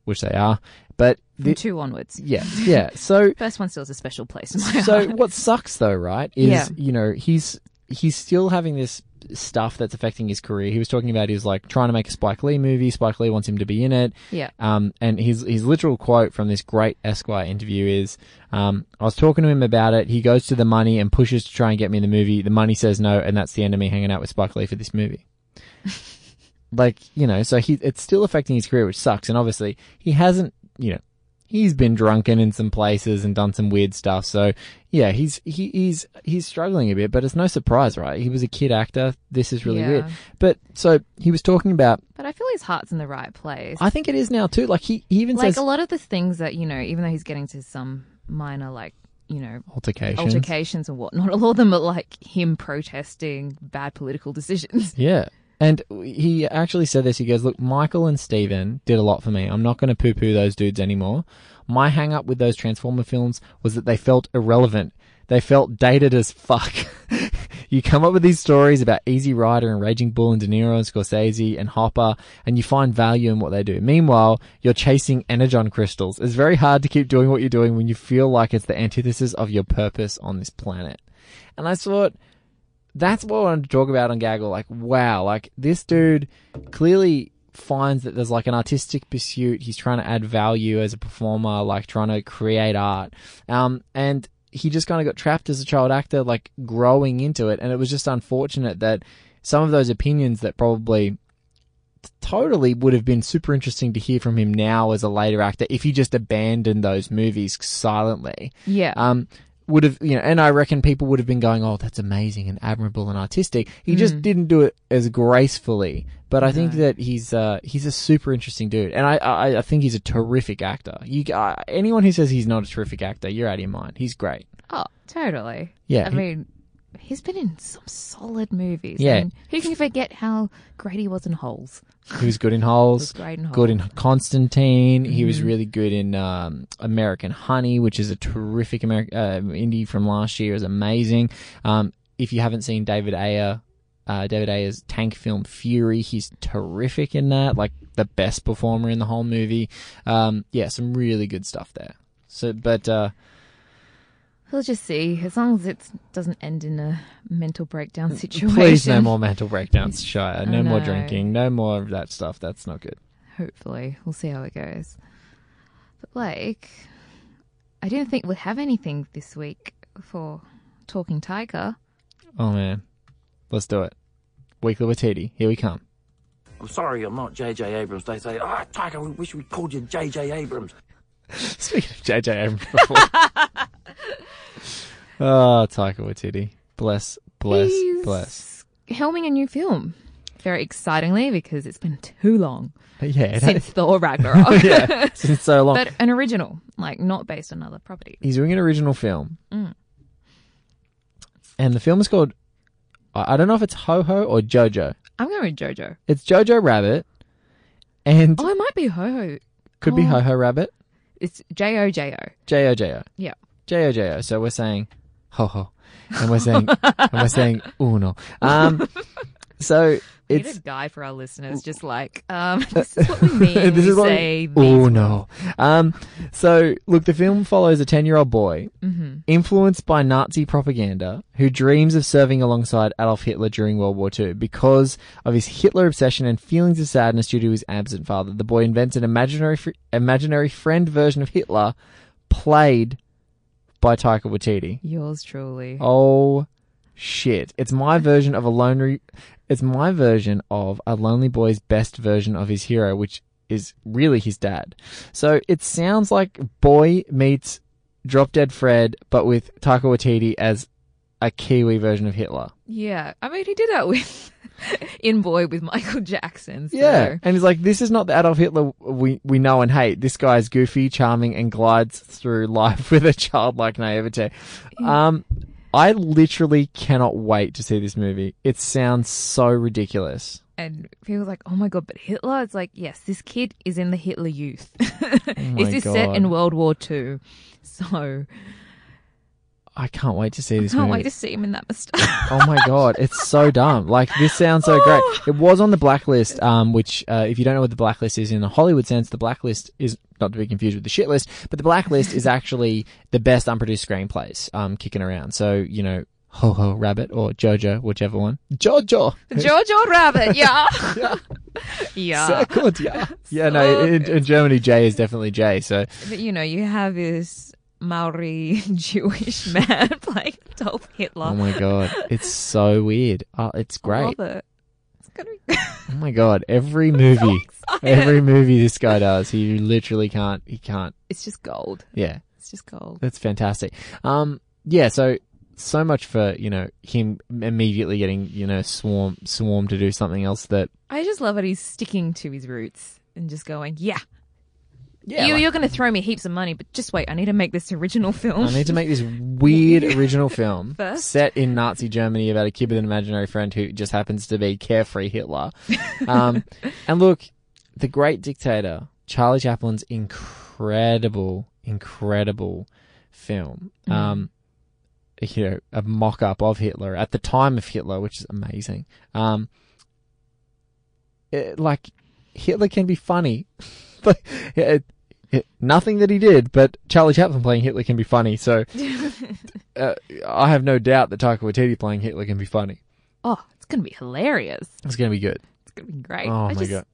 which they are. But The- two onwards. Yeah, yeah. So First one still has a special place in my so heart. what sucks though, right? Is Yeah. you know he's he's still having this stuff that's affecting his career. He was talking about he was like trying to make a Spike Lee movie. Spike Lee wants him to be in it. Yeah. Um, and his his literal quote from this great Esquire interview is, um, "I was talking to him about it. He goes to the money and pushes to try and get me in the movie. The money says no, and that's the end of me hanging out with Spike Lee for this movie." like you know, so he it's still affecting his career, which sucks. And obviously, he hasn't you know he's been drunken in some places and done some weird stuff. So yeah, he's he, he's he's struggling a bit, but it's no surprise, right? He was a kid actor. This is really Yeah. weird. But so he was talking about. But I feel his heart's in the right place. I think it is now too. Like he, he even like says a lot of the things that, you know, even though he's getting to some minor, like, you know, altercations. altercations and whatnot, a lot of them are like him protesting bad political decisions. Yeah. And he actually said this. He goes, Look, Michael and Steven did a lot for me. I'm not going to poo poo those dudes anymore. My hang up with those Transformer films was that they felt irrelevant. They felt dated as fuck. you come up with these stories about Easy Rider and Raging Bull and De Niro and Scorsese and Hopper, and you find value in what they do. Meanwhile, you're chasing energon crystals. It's very hard to keep doing what you're doing when you feel like it's the antithesis of your purpose on this planet. And I thought, that's what I wanted to talk about on Gaggle. Like, wow, like this dude clearly finds that there's like an artistic pursuit. He's trying to add value as a performer, like trying to create art. Um, and he just kind of got trapped as a child actor, like growing into it. And it was just unfortunate that some of those opinions that probably totally would have been super interesting to hear from him now as a later actor if he just abandoned those movies silently Yeah. um, would have, you know, and I reckon people would have been going, oh, that's amazing and admirable and artistic. He just didn't do it as gracefully. But I think that he's, uh, he's a super interesting dude. And I, I, I think he's a terrific actor. You, uh, anyone who says he's not a terrific actor, you're out of your mind. He's great. oh, totally. Yeah, I he- mean, he's been in some solid movies. Yeah. I mean, who can forget how great he was in Holes? He was good in Holes. Was great in Mm-hmm. Good in Constantine. He was really good in um, American Honey, which is a terrific Ameri- uh, indie from last year. It was amazing. Um, if you haven't seen David Ayer, uh, David Ayer's tank film Fury, he's terrific in that. Like the best performer in the whole movie. Um, yeah, some really good stuff there. So, but uh, We'll just see. As long as it doesn't end in a mental breakdown situation. please, no more mental breakdowns, Shia. No more drinking. No more of that stuff. That's not good. Hopefully, we'll see how it goes. But like, I didn't think we'd have anything this week for talking tiger. Oh man, let's do it. Weekly with Teddy. Here we come. I'm sorry I'm not J.J. Abrams. They say, ah, Taika, we wish we called you J.J. Abrams. Speaking of JJ Abrams oh, Taika Waititi. Bless, bless, He's bless. Helming a new film. Very excitingly because it's been too long Yeah, it since Thor Ragnarok. yeah, since so long. But an original, like not based on other properties. He's doing an original film. Mm. And the film is called, I don't know if it's Ho Ho or Jojo. I'm going with JoJo. It's Jojo Rabbit. And Oh, it might be Ho Ho. could be oh. Ho Ho Rabbit. It's J O J O. J O J O. Yeah. J O J O. So we're saying ho ho, and we're saying and we're saying uno. Um, so We need it's a guy for our listeners, just like um, this is what we mean. this we is what we, oh. Um, so look, the film follows a ten-year-old boy Mm-hmm. Influenced by Nazi propaganda who dreams of serving alongside Adolf Hitler during World War II because of his Hitler obsession and feelings of sadness due to his absent father. The boy invents an imaginary fr- imaginary friend version of Hitler, played by Taika Waititi. Yours truly. Oh shit. It's my version of a lonely it's my version of a lonely boy's best version of his hero, which is really his dad. So it sounds like Boy meets Drop Dead Fred, but with Taika Waititi as a Kiwi version of Hitler. Yeah, I mean, he did that with In Boy with Michael Jackson. So. Yeah. And he's like, this is not the Adolf Hitler we, we know and hate. This guy's goofy, charming, and glides through life with a childlike naivete. Um, I literally cannot wait to see this movie. It sounds so ridiculous. And people like, oh my God, but Hitler? It's like, yes, this kid is in the Hitler Youth. my is this set in World War Two? So I can't wait to see this can't movie. wait to see him in that moustache. oh my god, it's so dumb. Like this sounds so great. It was on the blacklist, um, which uh, if you don't know what the blacklist is in the Hollywood sense, the blacklist is not to be confused with the shit list, but the blacklist is actually the best unproduced screenplays um, kicking around. So you know, Ho Ho Rabbit or Jojo, whichever one. Jojo. Jojo Rabbit, yeah. yeah. So good, yeah. Yeah, no, in, in Germany, J is definitely J. So But you know, you have this Maori Jewish man playing Adolf Hitler. Oh my god, it's so weird. Oh, it's I great. love it. It's be Oh my god, every movie, excited. every movie this guy does, he literally can't. He can't. It's just gold. Yeah, It's just gold. that's fantastic. Um, yeah. So so much for you know him immediately getting you know swarm swarm to do something else that I just love it. He's sticking to his roots and just going, yeah. yeah. you, like, you're going to throw me heaps of money, but just wait. I need to make this original film. I need to make this weird original film First. set in Nazi Germany about a kid with an imaginary friend who just happens to be carefree Hitler. Um, and look, the great dictator, Charlie Chaplin's incredible, incredible film. Um, you know, a mock up of Hitler at the time of Hitler, which is amazing. Um, it- like, Hitler can be funny. but it, it, nothing that he did, but Charlie Chaplin playing Hitler can be funny. So uh, I have no doubt that Taika Waititi playing Hitler can be funny. oh, it's going to be hilarious. It's going to be good. It's going to be great. Oh I my just, god,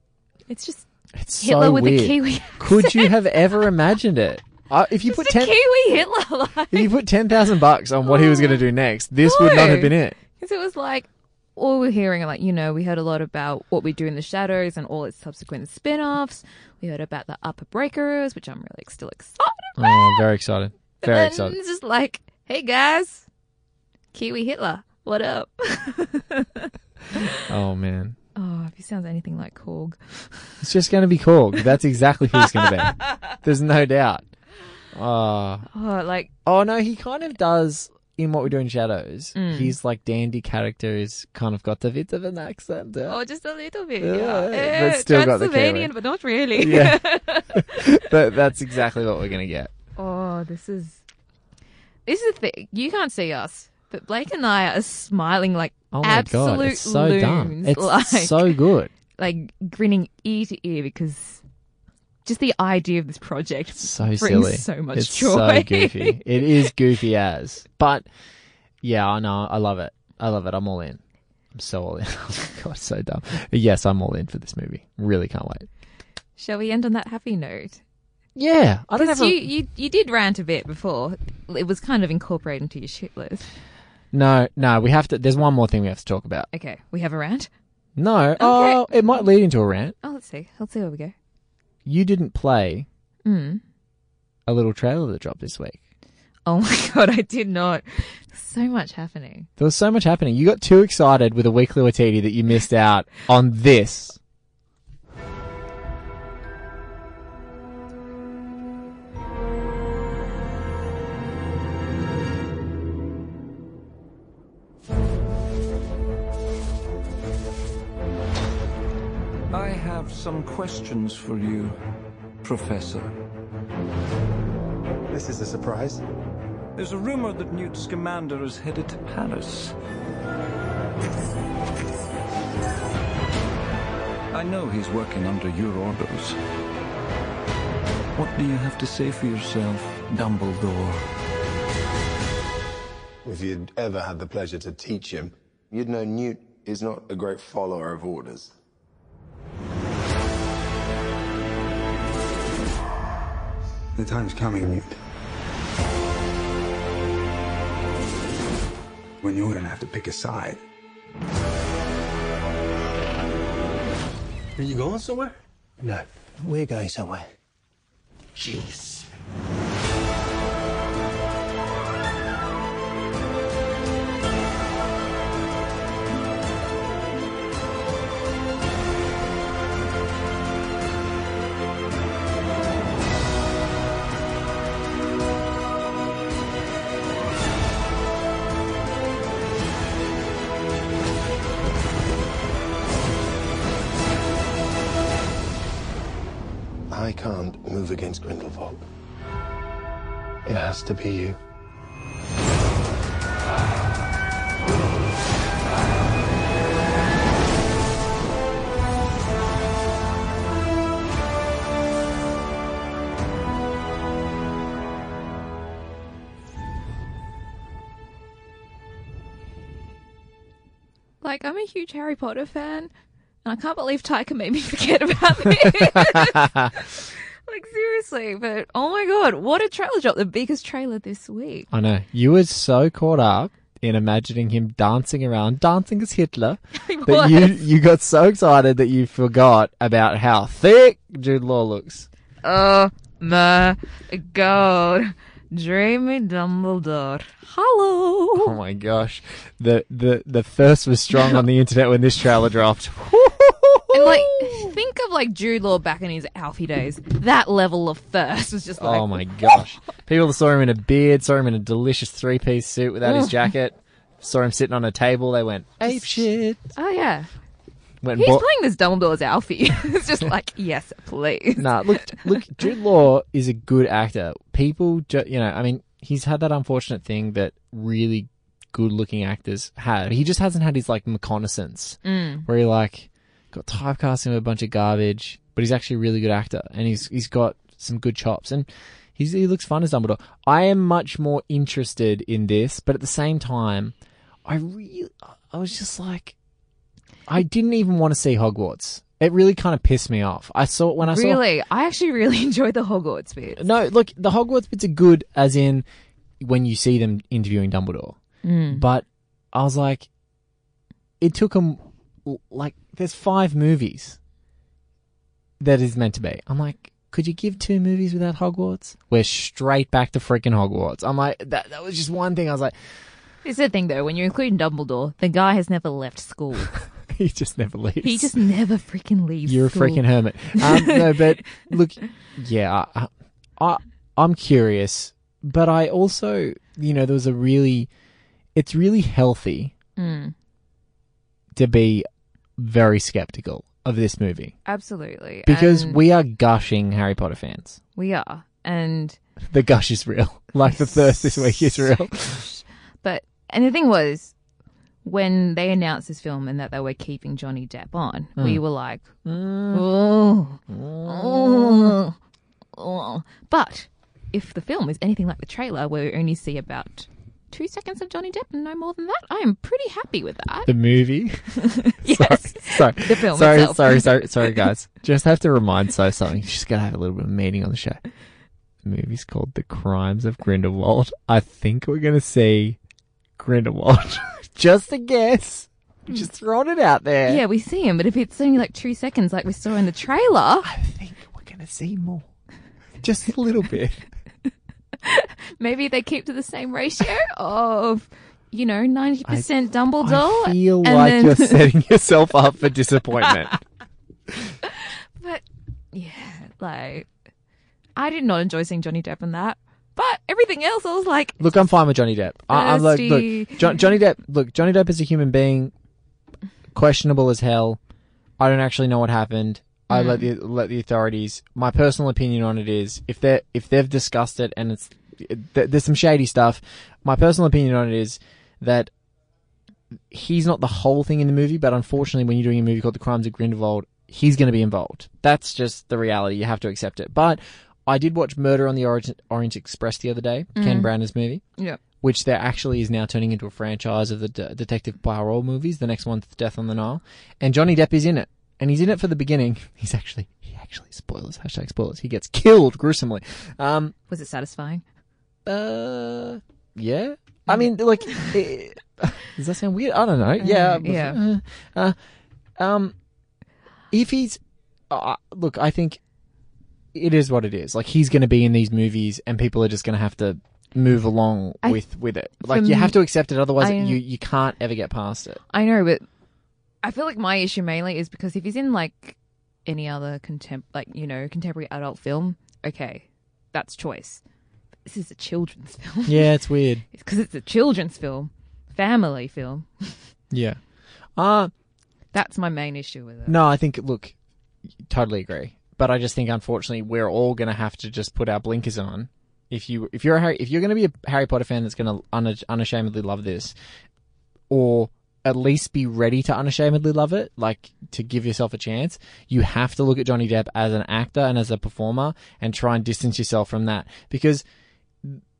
It's just it's Hitler so with weird. a Kiwi. Could you have ever imagined it? Uh, if you put Just a ten, Kiwi Hitler. Like, if you put ten thousand bucks on what he was going to do next, this would not have been it. Because it was like, all we're hearing, like, you know, we heard a lot about what we do in the shadows and all its subsequent spin offs. We heard about the Upper Breakers, which I'm really still excited about. Oh, very excited. Very and excited. It's just like, hey guys, Kiwi Hitler, what up? Oh man, oh, if he sounds anything like Korg. it's just going to be Korg. That's exactly who he's going to be. There's no doubt. Oh, Oh, like, oh no, he kind of does. In what we do in shadows, Mm. his like dandy character is kind of got a bit of an accent. yeah. oh, just a little bit. Yeah, Yeah, but Eh, still got the Kiwi. but not really. Yeah. but that's exactly what we're going to get. Oh, this is this is the thing. You can't see us, but Blake and I are smiling like Oh my absolute god, it's so loons, dumb. It's like, so good. like grinning ear to ear because just the idea of this project so brings silly. so much it's joy. so goofy. It is goofy as. But yeah, I know. I love it. I love it. I'm all in. I'm so all in. Oh god, so dumb. But yes, I'm all in for this movie. Really can't wait. Shall we end on that happy note? Yeah, I don't Because have a, you, you you did rant a bit before. It was kind of incorporated into your shit list. no, no. We have to. There's one more thing we have to talk about. Okay, we have a rant. No. Oh, it might lead into a rant. Oh, let's see. Let's see where we go. You didn't play Mm. a little trailer that dropped this week. Oh my god, I did not. So much happening. There was so much happening. You got too excited with a weekly Waititi that you missed out on this. Have some questions for you, Professor. This is a surprise. There's a rumor that Newt Scamander is headed to Paris. I know he's working under your orders. What do you have to say for yourself, Dumbledore? If you'd ever had the pleasure to teach him, you'd know Newt is not a great follower of orders. The time's coming, Newt. When you're gonna have to pick a side. Are you going somewhere? No, we're going somewhere. Jeez. against Grindelwald. It has to be you. Like, I'm a huge Harry Potter fan, and I can't believe Taika made me forget about this. seriously, but oh my god, what a trailer drop! The biggest trailer this week. I know. You were so caught up in imagining him dancing around, dancing as Hitler, that you, you got so excited that you forgot about how thick Jude Law looks. Oh my god, dreamy Dumbledore. Hello. Oh my gosh. The the the thirst was strong on the internet when this trailer dropped. And like, think of like Jude Law back in his Alfie days. That level of thirst was just oh like, Oh my gosh. People saw him in a beard, saw him in a delicious three piece suit without his mm. jacket, saw him sitting on a table, they went, ape shit. oh yeah. Went He's bought- playing this Dumbledore's Alfie. it's just like, yes, please. Nah, look, look, Jude Law is a good actor. People, ju- you know, I mean, he's had that unfortunate thing that really good looking actors have. He just hasn't had his like reconnaissance mm. where he like got typecast in a bunch of garbage, but he's actually a really good actor and he's he's got some good chops and he's, he looks fun as Dumbledore. I am much more interested in this, but at the same time, I really, I was just like, I didn't even want to see Hogwarts. It really kind of pissed me off. I saw when I saw Really, I actually really enjoyed the Hogwarts bit. no, look, the Hogwarts bits are good, as in when you see them interviewing Dumbledore. Hmm. But I was like, it took them like there's five movies that is meant to be. I'm like, could you give two movies without Hogwarts? We're straight back to freaking Hogwarts. I'm like, that that was just one thing. I was like, It's the thing though, when you're including Dumbledore, the guy has never left school. he just never leaves. He just never freaking leaves. You're a freaking hermit. Um, no, but look, yeah, I, I, I'm curious, but I also, you know, there was a really, it's really healthy Mm. to be very skeptical of this movie Absolutely. because And we are gushing Harry Potter fans. we are. And The gush is real. Like the thirst this week is real. but and the thing was when they announced this film and that they were keeping Johnny Depp on, Hmm. we were like, oh, oh, oh. But if the film is anything like the trailer, where we only see about two seconds of Johnny Depp and no more than that, I am pretty happy with that. The movie. yes. Sorry, The film sorry, itself. sorry, sorry, sorry, guys. Just have to remind so something. She's gotta have a little bit of meaning on the show. The movie's called The Crimes of Grindelwald. I think we're gonna see Grindelwald. Just a guess. Hmm. Just throwing it out there. Yeah, we see him, but if it's only like two seconds, like we saw in the trailer, I think we're gonna see more. Just a little bit. maybe they keep to the same ratio of, you know, ninety percent Dumbledore. I feel like then- you're setting yourself up for disappointment. But yeah, like I did not enjoy seeing Johnny Depp in that. But everything else, I was like, Look, I'm fine with Johnny Depp. I, I'm like, look, jo- Johnny Depp. Look, Johnny Depp is a human being, questionable as hell. I don't actually know what happened. I let mm. the let the authorities. My personal opinion on it is, if they if they've discussed it and it's th- there's some shady stuff. My personal opinion on it is that he's not the whole thing in the movie, but unfortunately, when you're doing a movie called The Crimes of Grindelwald, he's going to be involved. That's just the reality. You have to accept it. But I did watch Murder on the Orange, Orient Express the other day, Ken mm. Branagh's movie yeah, which there actually is now turning into a franchise of the De- Detective Poirot movies. The next one's Death on the Nile, and Johnny Depp is in it, and he's in it for the beginning. He's actually he actually spoilers hashtag spoilers. He gets killed gruesomely. Um, was it satisfying? uh, yeah. I mean, like, eh, does that sound weird? I don't know. Yeah, yeah. Uh, uh, um, if he's, uh, look, I think it is what it is. Like, he's going to be in these movies, and people are just going to have to move along I- with with it. Like, you me- have to accept it, otherwise, I- you you can't ever get past it. I know, but I feel like my issue mainly is because if he's in like any other contem like you know contemporary adult film, okay, that's choice. This is a children's film. Yeah, it's weird. because it's a children's film, family film. Yeah. Uh That's my main issue with it. no, I think look, totally agree. But I just think unfortunately we're all going to have to just put our blinkers on. If you if you're a Harry, if you're going to be a Harry Potter fan that's going to un- unashamedly love this or at least be ready to unashamedly love it, like to give yourself a chance, you have to look at Johnny Depp as an actor and as a performer and try and distance yourself from that because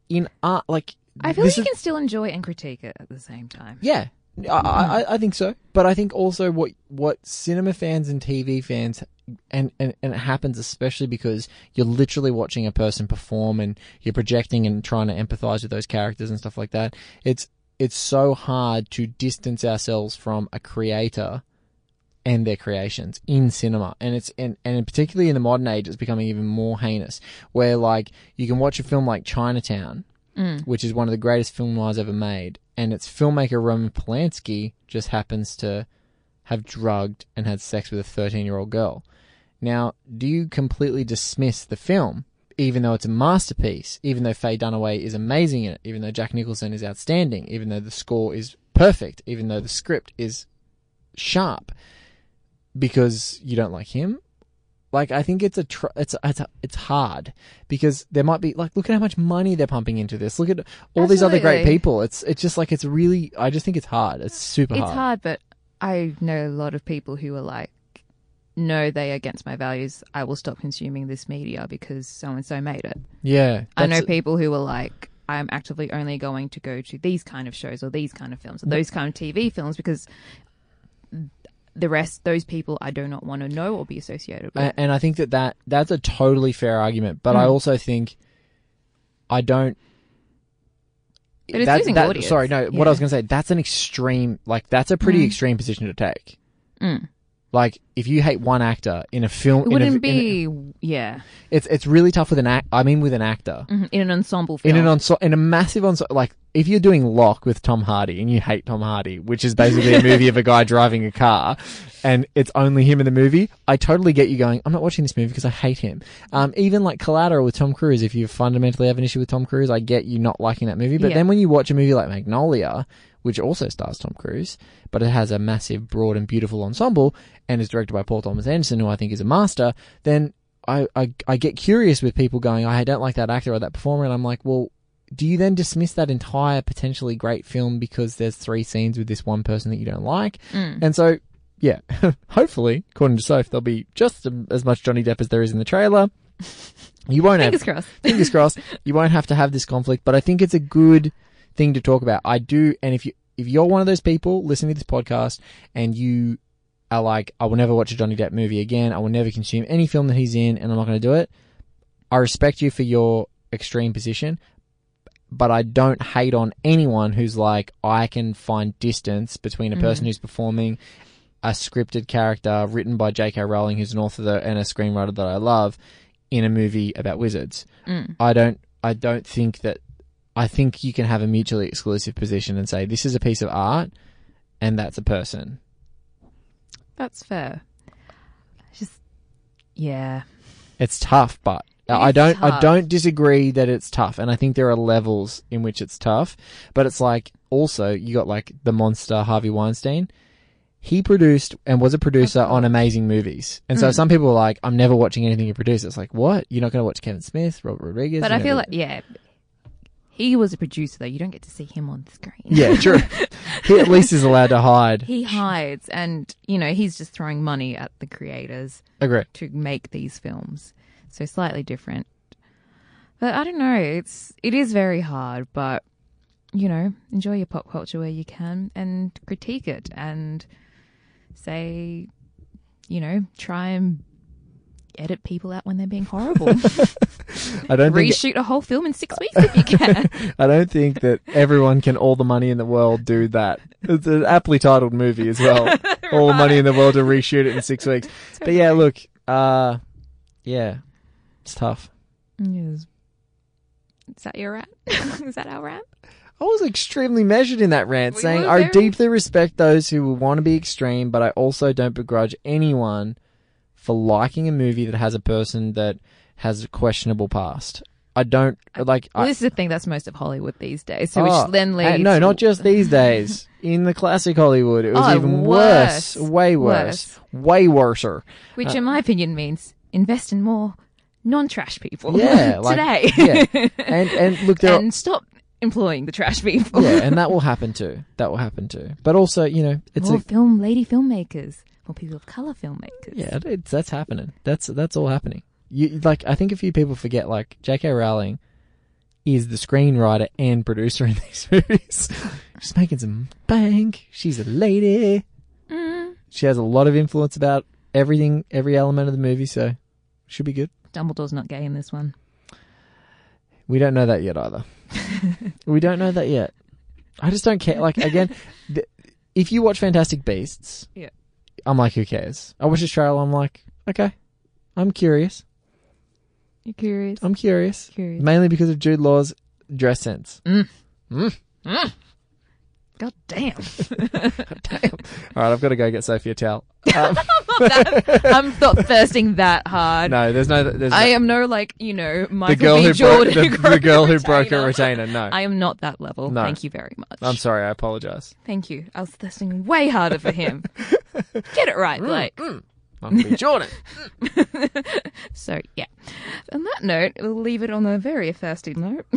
in art like I feel like you is- can still enjoy and critique it at the same time. Yeah. I, I, I think so, but I think also what what cinema fans and TV fans and, and and it happens especially because you're literally watching a person perform and you're projecting and trying to empathize with those characters and stuff like that. It's it's so hard to distance ourselves from a creator and their creations in cinema. And it's and, and particularly in the modern age it's becoming even more heinous. Where like you can watch a film like Chinatown, mm. which is one of the greatest film noirs ever made, and its filmmaker Roman Polanski just happens to have drugged and had sex with a thirteen year old girl. Now, do you completely dismiss the film, even though it's a masterpiece, even though Faye Dunaway is amazing in it, even though Jack Nicholson is outstanding, even though the score is perfect, even though the script is sharp, because you don't like him? Like, I think it's a tr- it's a, it's a, it's hard because there might be like look at how much money they're pumping into this. Look at all these other great people. It's it's just like it's really. I just think it's hard. It's super It's hard. hard, but I know a lot of people who are like, no, they are against my values. I will stop consuming this media because so and so made it. Yeah, I know people who are like, I'm actively only going to go to these kind of shows or these kind of films or those kind of TV films because the rest, those people, I do not want to know or be associated with. And I think that, that that's a totally fair argument. But Mm. I also think I don't. But it's that- losing that- audience. Sorry, no. What I was going to say, that's an extreme. Like that's a pretty Mm. extreme position to take. Mm. Like if you hate one actor in a film, It wouldn't in a- be, yeah, it's it's really tough with an act. I mean, with an actor Mhm. in an ensemble film. in an enso- in a massive ensemble. Like if you're doing Locke with Tom Hardy and you hate Tom Hardy, which is basically a movie of a guy driving a car, and it's only him in the movie, I totally get you going. I'm not watching this movie because I hate him. Um, even like Collateral with Tom Cruise, if you fundamentally have an issue with Tom Cruise, I get you not liking that movie. But Yeah. then when you watch a movie like Magnolia, which also stars Tom Cruise, but it has a massive, broad, and beautiful ensemble, and is directed by Paul Thomas Anderson, who I think is a master, then I, I, I get curious with people going, I don't like that actor or that performer, and I'm like, well, do you then dismiss that entire potentially great film because there's three scenes with this one person that you don't like? Mm. And so, yeah, hopefully, according to Soph, there'll be just as much Johnny Depp as there is in the trailer. You won't Fingers have crossed. fingers crossed. You won't have to have this conflict, but I think it's a good thing to talk about. I do, and if you if you're one of those people listening to this podcast and you are like, I will never watch a Johnny Depp movie again. I will never consume any film that he's in, and I'm not going to do it. I respect you for your extreme position, but I don't hate on anyone who's like, I can find distance between a person mm. who's performing a scripted character written by J.K. Rowling, who's an author and a screenwriter that I love, in a movie about wizards. Mm. I don't. I don't think that. I think you can have a mutually exclusive position and say this is a piece of art, and that's a person. That's fair. Just, yeah. It's tough, but It I don't. I don't disagree that it's tough, and I think there are levels in which it's tough. But it's like also you got like the monster Harvey Weinstein. He produced and was a producer on amazing movies, and Mm. so some people are like, "I'm never watching anything you produce." It's like, what? You're not going to watch Kevin Smith, Robert Rodriguez? But I feel like, yeah, he was a producer though. You don't get to see him on screen. Yeah, true. he at least is allowed to hide. he hides, and you know he's just throwing money at the creators Agree. to make these films. So slightly different. But I don't know. It's it is very hard, but you know, enjoy your pop culture where you can and critique it and say, you know, try and edit people out when they're being horrible. I don't think Reshoot a whole film in six weeks if you can. I don't think that everyone can all the money in the world do that. It's an aptly titled movie as well. All the money in the world to reshoot it in six weeks. But yeah, look, uh, yeah, it's tough. Yes. Is that your rant? Is that our rant? I was extremely measured in that rant, We saying were I deeply respect those who want to be extreme, but I also don't begrudge anyone for liking a movie that has a person that has a questionable past. I don't like. Well, I, this is the thing that's most of Hollywood these days. So Oh, which then uh, leads no, not just these days. In the classic Hollywood, it was Oh, even worse, worse. way worse, way worser. which Uh, in my opinion means invest in more non-trash people. Yeah, like, today. yeah. And and look, there. Are, and stop employing the trash people. yeah, and that will happen too. That will happen too. But also, you know, it's more a, film lady filmmakers, more people of color filmmakers. yeah, it's that's happening. That's that's all happening. You like, I think a few people forget like J.K. Rowling is the screenwriter and producer in these movies. She's making some bank. She's a lady. Mm. She has a lot of influence about everything, every element of the movie, so should be good. Dumbledore's not gay in this one. We don't know that yet either. we don't know that yet. I just don't care. Like again, th- if you watch Fantastic Beasts, Yeah. I'm like, who cares? I watch this trailer. I'm like, okay, I'm curious. You curious? I'm curious. Curious. Mainly because of Jude Law's dress sense. Mm. Mm. Mm. God damn. Damn. All right, I've got to go get Sophie a towel. Um, I'm not thirsting that hard. no, there's no. There's I no, am no like you know Michael the girl B. who Jordan. broke the, the girl a who broke a retainer. retainer. No, I am not that level. No. Thank you very much. I'm sorry. I apologize. Thank you. I was thirsting way harder for him. Get it Mm, right, Blake. Michael B. Jordan. So yeah. On that note, we'll leave it on a very thirsty note.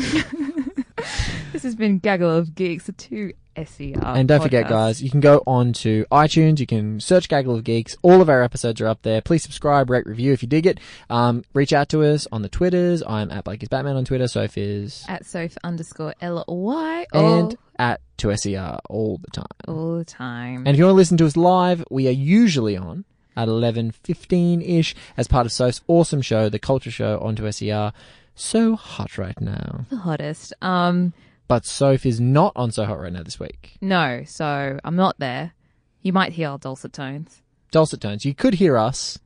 this has been Gaggle of Geeks, the two SER. And don't forget, guys, you can go on to iTunes. You can search Gaggle of Geeks. All of our episodes are up there. Please subscribe, rate, review if you dig it. Um, reach out to us on the Twitters. I'm at Blake is Batman on Twitter. Soph is at Soph underscore L Y and at 2SER all the time. all the time. And if you want to listen to us live, we are usually on at 11.15ish as part of Soph's awesome show, The Culture Show on 2SER. So hot right now. the hottest. Um, But Soph is not on So Hot right now this week. no, so I'm not there. You might hear our dulcet tones, Dulcet tones. You could hear us.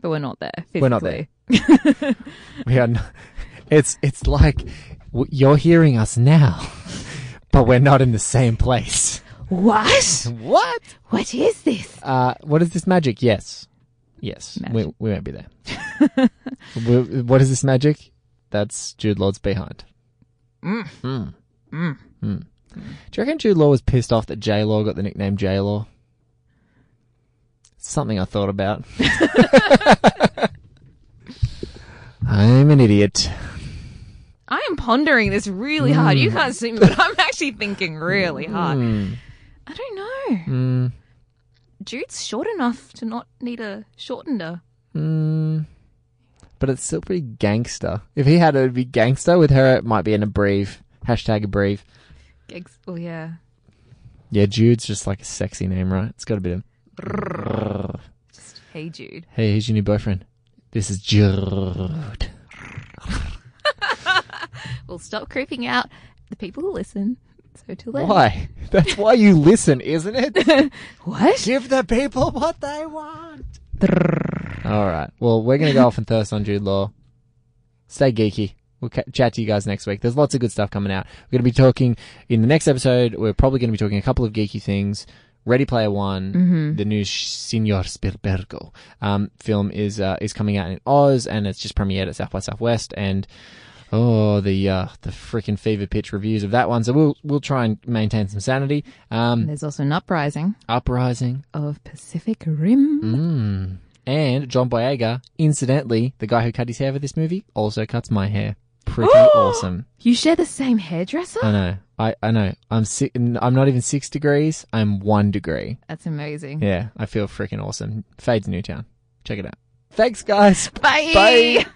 but we're not there. Physically. We're not there. We are. n it's it's like you're hearing us now, but we're not in the same place. What? What? What is this? Uh, what is this magic? Yes, yes. We we won't be there. we, what is this magic? That's Jude Law's behind. Mm. Mm. Mm. Do you reckon Jude Law was pissed off that J Law got the nickname J Law? Something I thought about. I'm an idiot. I am pondering this really hard. You can't see me, but I'm actually thinking really hard. Hmm. I don't know. Mm. Jude's short enough to not need a shortener. Mm. But it's still pretty gangster. If he had it, it'd be gangster. With her, it might be an abbrev. Hashtag abbrev. Gigs. Oh yeah. Yeah, Jude's just like a sexy name, right? It's got a bit of. Just hey Jude. Hey, here's your new boyfriend. This is Jude. We'll stop creeping out the people who listen. So till then. Why? That's why you listen, isn't it? What? Give the people what they want. All right. Well, we're going to go off and thirst on Jude Law. Stay geeky. We'll ca- chat to you guys next week. There's lots of good stuff coming out. We're going to be talking in the next episode. We're probably going to be talking a couple of geeky things. Ready Player One, the new Senor Spielbergo um, film is uh, is coming out in Oz, and it's just premiered at South by Southwest. And oh, the uh, the freaking fever pitch reviews of that one. So we'll we'll try and maintain some sanity. Um, There's also an uprising Uprising, of Pacific Rim. Mm. And John Boyega, incidentally, the guy who cut his hair for this movie, also cuts my hair. Pretty awesome. You share the same hairdresser? I know. I, I know. I'm si- I'm not even six degrees. I'm one degree. That's amazing. Yeah, I feel freaking awesome. Fades to Newtown. Check it out. Thanks, guys. Bye. Bye.